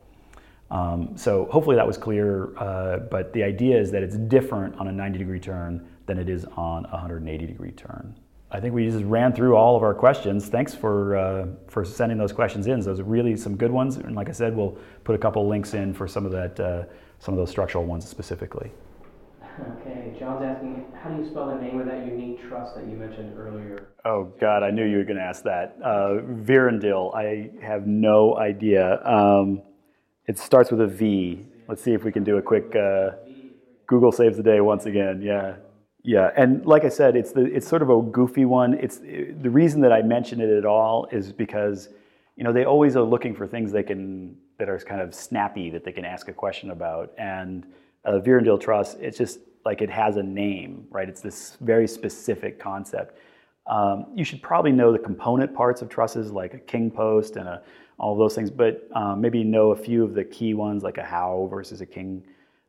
Um, so hopefully that was clear, uh, but the idea is that it's different on a 90 degree turn than it is on a 180 degree turn. I think we just ran through all of our questions. Thanks for, uh, for sending those questions in. Those are really some good ones. And like I said, we'll put a couple links in for some of that, uh, some of those structural ones specifically. Okay, John's asking, how do you spell the name of that unique truss that you mentioned earlier? Oh God, I knew you were going to ask that. Uh, Vierendeel, I have no idea. Um, it starts with a V. Let's see if we can do a quick uh, Google saves the day once again. Yeah, yeah. And like I said, it's the it's sort of a goofy one. It's the reason that I mention it at all is because you know they always are looking for things they can that are kind of snappy that they can ask a question about. And uh, Vierendeel truss, it's just like it has a name, right? It's this very specific concept. Um, you should probably know the component parts of trusses, like a king post and a all those things, but um, maybe know a few of the key ones like a Howe versus a King,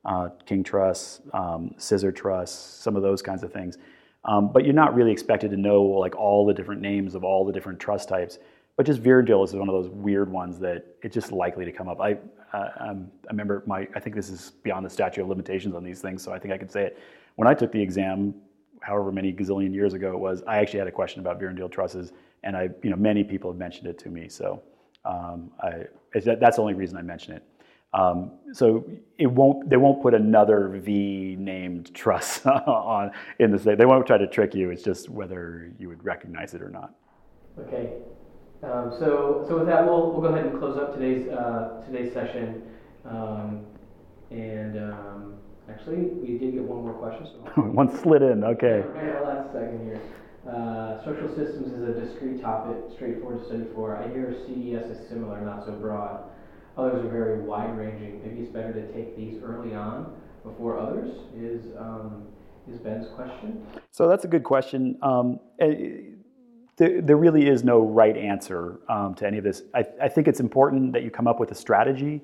uh, King truss, um, scissor truss, some of those kinds of things. Um, but you're not really expected to know like all the different names of all the different truss types. But just Vierendeel is one of those weird ones that it's just likely to come up. I, uh, um, I remember my, I think this is beyond the statute of limitations on these things, so I think I could say it. When I took the exam, however many gazillion years ago it was, I actually had a question about Vierendeel trusses, and I, you know, many people have mentioned it to me. So um, I, that's the only reason I mention it. Um, so it won't, they won't put another V named truss on in the state. They won't try to trick you. It's just whether you would recognize it or not. Okay. Um, so, so with that, we'll, we'll go ahead and close up today's uh, today's session. Um, and um, actually, we did get one more question. So one slid in. Okay. Okay, last second here. Uh, structural systems is a discrete topic, straightforward to study for. I hear CDS is similar, not so broad. Others are very wide ranging. Maybe it's better to take these early on before others. Is um, is Ben's question? So that's a good question. Um, eh, there, there, really is no right answer um, to any of this. I, I, think it's important that you come up with a strategy.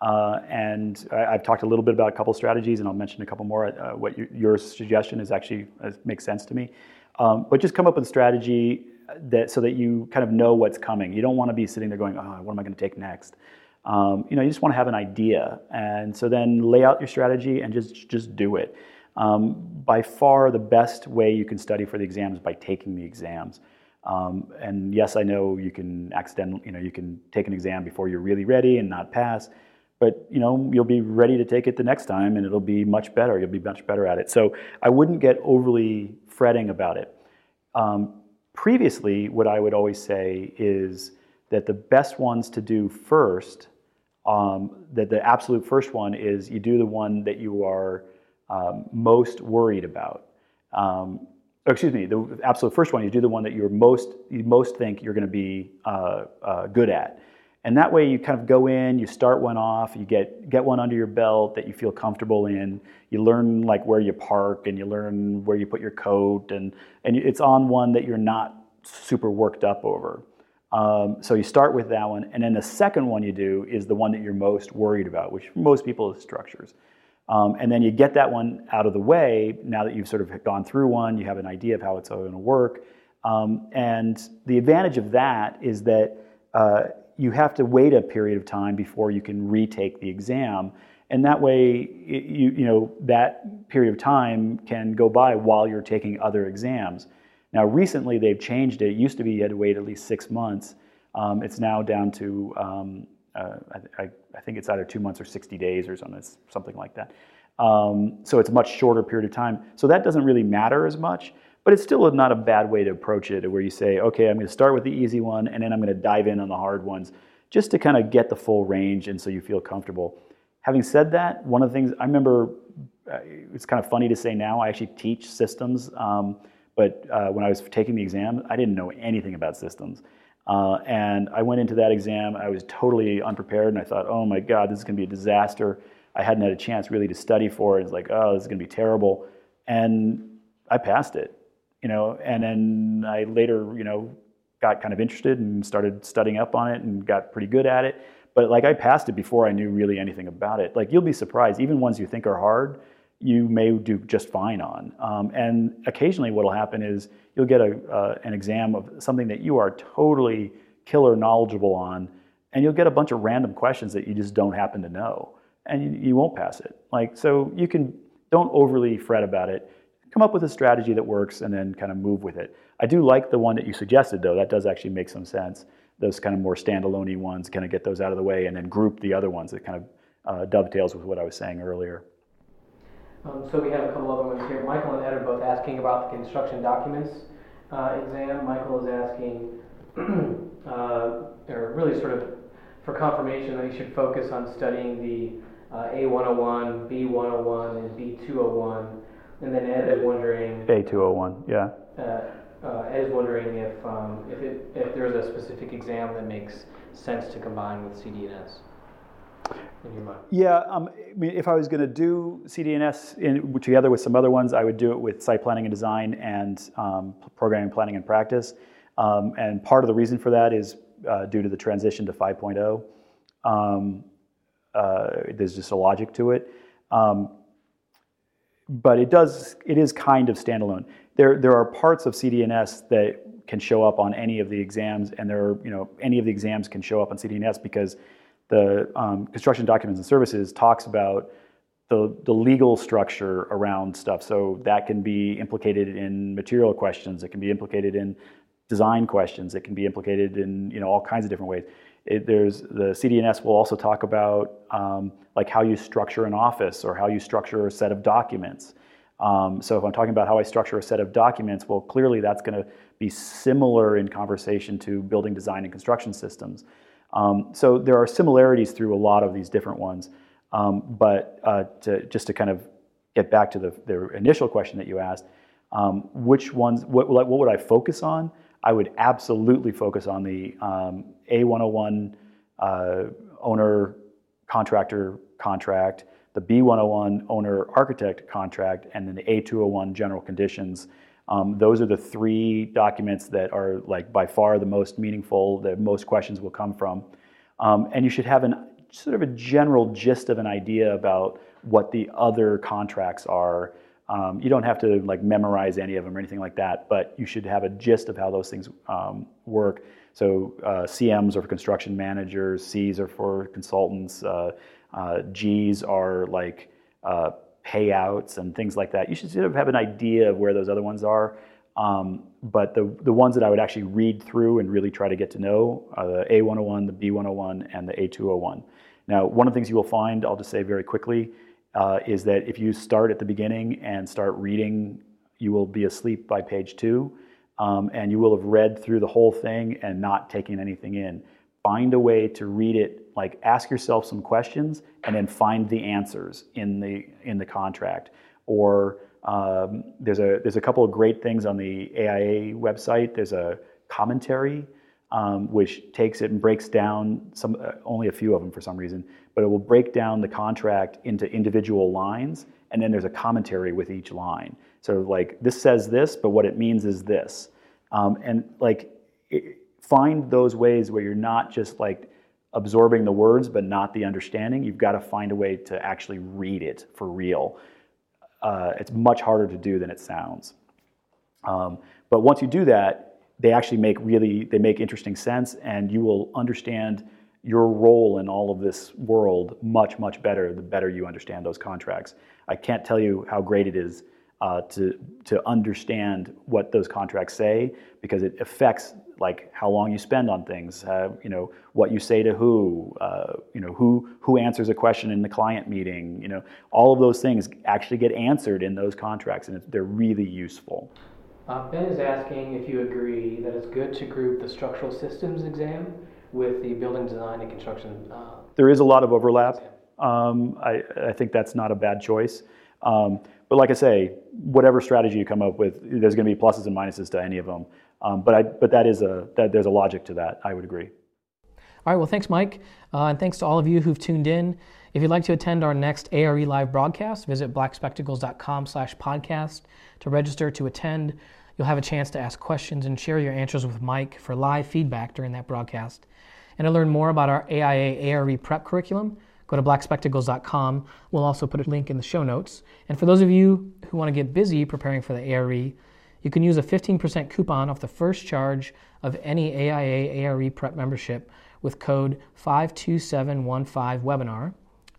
Uh, and I, have talked a little bit about a couple strategies, and I'll mention a couple more. Uh, what you, your suggestion is actually uh, makes sense to me. Um, but just come up with a strategy that so that you kind of know what's coming. You don't want to be sitting there going, oh, what am I going to take next? Um, you know, you just want to have an idea, and so then lay out your strategy and just just do it. Um, by far, the best way you can study for the exams is by taking the exams. Um, and yes, I know you can accidentally, you know, you can take an exam before you're really ready and not pass but you know you'll be ready to take it the next time and it'll be much better you'll be much better at it so i wouldn't get overly fretting about it um, previously what i would always say is that the best ones to do first um, that the absolute first one is you do the one that you are um, most worried about um, excuse me the absolute first one you do the one that you're most you most think you're going to be uh, uh, good at and that way you kind of go in, you start one off, you get, get one under your belt that you feel comfortable in. You learn like where you park and you learn where you put your coat and, and it's on one that you're not super worked up over. Um, so you start with that one, and then the second one you do is the one that you're most worried about, which most people is structures. Um, and then you get that one out of the way now that you've sort of gone through one, you have an idea of how it's going to work. Um, and the advantage of that is that uh, you have to wait a period of time before you can retake the exam. And that way, you, you know, that period of time can go by while you're taking other exams. Now, recently they've changed it. It used to be you had to wait at least six months. Um, it's now down to um, uh, I, I, I, think it's either two months or 60 days or something, something like that. Um, so it's a much shorter period of time. So that doesn't really matter as much, but it's still not a bad way to approach it where you say, okay, I'm going to start with the easy one and then I'm going to dive in on the hard ones just to kind of get the full range and so you feel comfortable. Having said that, one of the things I remember, uh, it's kind of funny to say now, I actually teach systems, um, but uh, when I was taking the exam, I didn't know anything about systems. Uh, and I went into that exam, I was totally unprepared, and I thought, oh my God, this is going to be a disaster. I hadn't had a chance really to study for it. It's like, oh, this is going to be terrible. And I passed it, you know, and then I later, you know, got kind of interested and started studying up on it and got pretty good at it. But like I passed it before I knew really anything about it. Like you'll be surprised, even ones you think are hard, you may do just fine on. Um, and occasionally, what will happen is you'll get a, uh, an exam of something that you are totally killer knowledgeable on, and you'll get a bunch of random questions that you just don't happen to know, and you, you won't pass it. Like so, you can don't overly fret about it. Come up with a strategy that works, and then kind of move with it. I do like the one that you suggested, though. That does actually make some sense. Those kind of more standalone ones, kind of get those out of the way, and then group the other ones that kind of uh, dovetails with what I was saying earlier. Um, so we have a couple other ones here. Michael and Ed are both asking about the construction documents uh, exam. Michael is asking, uh, or really sort of for confirmation that he should focus on studying the uh, A101, B101, and B201. And then Ed is wondering. A201, yeah. Uh, uh, Ed is wondering if um, if, it, if there's a specific exam that makes sense to combine with CDNS in your mind? Yeah, um, I mean, if I was going to do CDNS in, together with some other ones, I would do it with site planning and design and um, programming, planning, and practice. Um, and part of the reason for that is uh, due to the transition to 5.0. Um, uh, there's just a logic to it. Um, but it does, it is kind of standalone. There, there are parts of CDNS that can show up on any of the exams, and there are, you know, any of the exams can show up on CDNS because the um, construction documents and services talks about the, the legal structure around stuff. So that can be implicated in material questions. It can be implicated in design questions. It can be implicated in you know all kinds of different ways. It, there's the CDNS will also talk about um, like how you structure an office or how you structure a set of documents. Um, so if I'm talking about how I structure a set of documents, well, clearly that's going to be similar in conversation to building design and construction systems. Um, so there are similarities through a lot of these different ones. Um, but uh, to, just to kind of get back to the, the initial question that you asked, um, which ones, what, what would I focus on? I would absolutely focus on the um, A101 uh, owner contractor contract, the B101 owner architect contract, and then the A201 general conditions um, those are the three documents that are like by far the most meaningful, that most questions will come from. Um, and you should have an sort of a general gist of an idea about what the other contracts are. Um, you don't have to like memorize any of them or anything like that, but you should have a gist of how those things um, work. So uh, CMs are for construction managers, Cs are for consultants, uh, uh, Gs are like uh, payouts and things like that. You should sort of have an idea of where those other ones are. Um, but the, the ones that I would actually read through and really try to get to know are the A101, the B101, and the A201. Now, one of the things you will find, I'll just say very quickly, uh, is that if you start at the beginning and start reading, you will be asleep by page two, um, and you will have read through the whole thing and not taken anything in find a way to read it like ask yourself some questions and then find the answers in the in the contract. Or um, there's a there's a couple of great things on the AIA website. There's a commentary um, which takes it and breaks down some uh, only a few of them for some reason but it will break down the contract into individual lines and then there's a commentary with each line. So like this says this but what it means is this. Um, and like it, find those ways where you're not just like absorbing the words but not the understanding. You've got to find a way to actually read it for real. Uh, it's much harder to do than it sounds. Um, but once you do that, they actually make really they make interesting sense, and you will understand your role in all of this world much much better the better you understand those contracts. I can't tell you how great it is uh, to to understand what those contracts say because it affects like how long you spend on things, uh, you know, what you say to who, uh, you know, who who answers a question in the client meeting, you know, all of those things actually get answered in those contracts, and they're really useful. Uh, ben is asking if you agree that it's good to group the structural systems exam with the building design and construction. Uh, there is a lot of overlap. Um, I, I, think that's not a bad choice. Um, but like I say, whatever strategy you come up with, there's going to be pluses and minuses to any of them. Um, but I, but that is a that there's a logic to that. I would agree. All right. Well, thanks, Mike, uh, and thanks to all of you who've tuned in. If you'd like to attend our next ARE live broadcast, visit blackspectacles.com/podcast to register to attend. You'll have a chance to ask questions and share your answers with Mike for live feedback during that broadcast. And to learn more about our AIA ARE prep curriculum, go to blackspectacles.com. We'll also put a link in the show notes. And for those of you who want to get busy preparing for the ARE, you can use a 15% coupon off the first charge of any AIA ARE prep membership with code 52715webinar,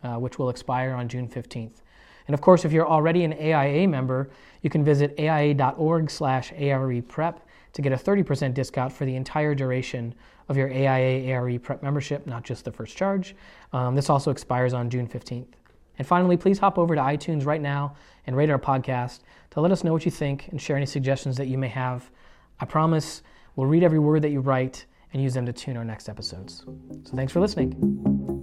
uh, which will expire on June 15th. And of course, if you're already an AIA member, you can visit aia.org slash ARE prep to get a 30% discount for the entire duration of your AIA ARE prep membership, not just the first charge. Um, this also expires on June 15th. And finally, please hop over to iTunes right now and rate our podcast to let us know what you think and share any suggestions that you may have. I promise we'll read every word that you write and use them to tune our next episodes. So thanks for listening.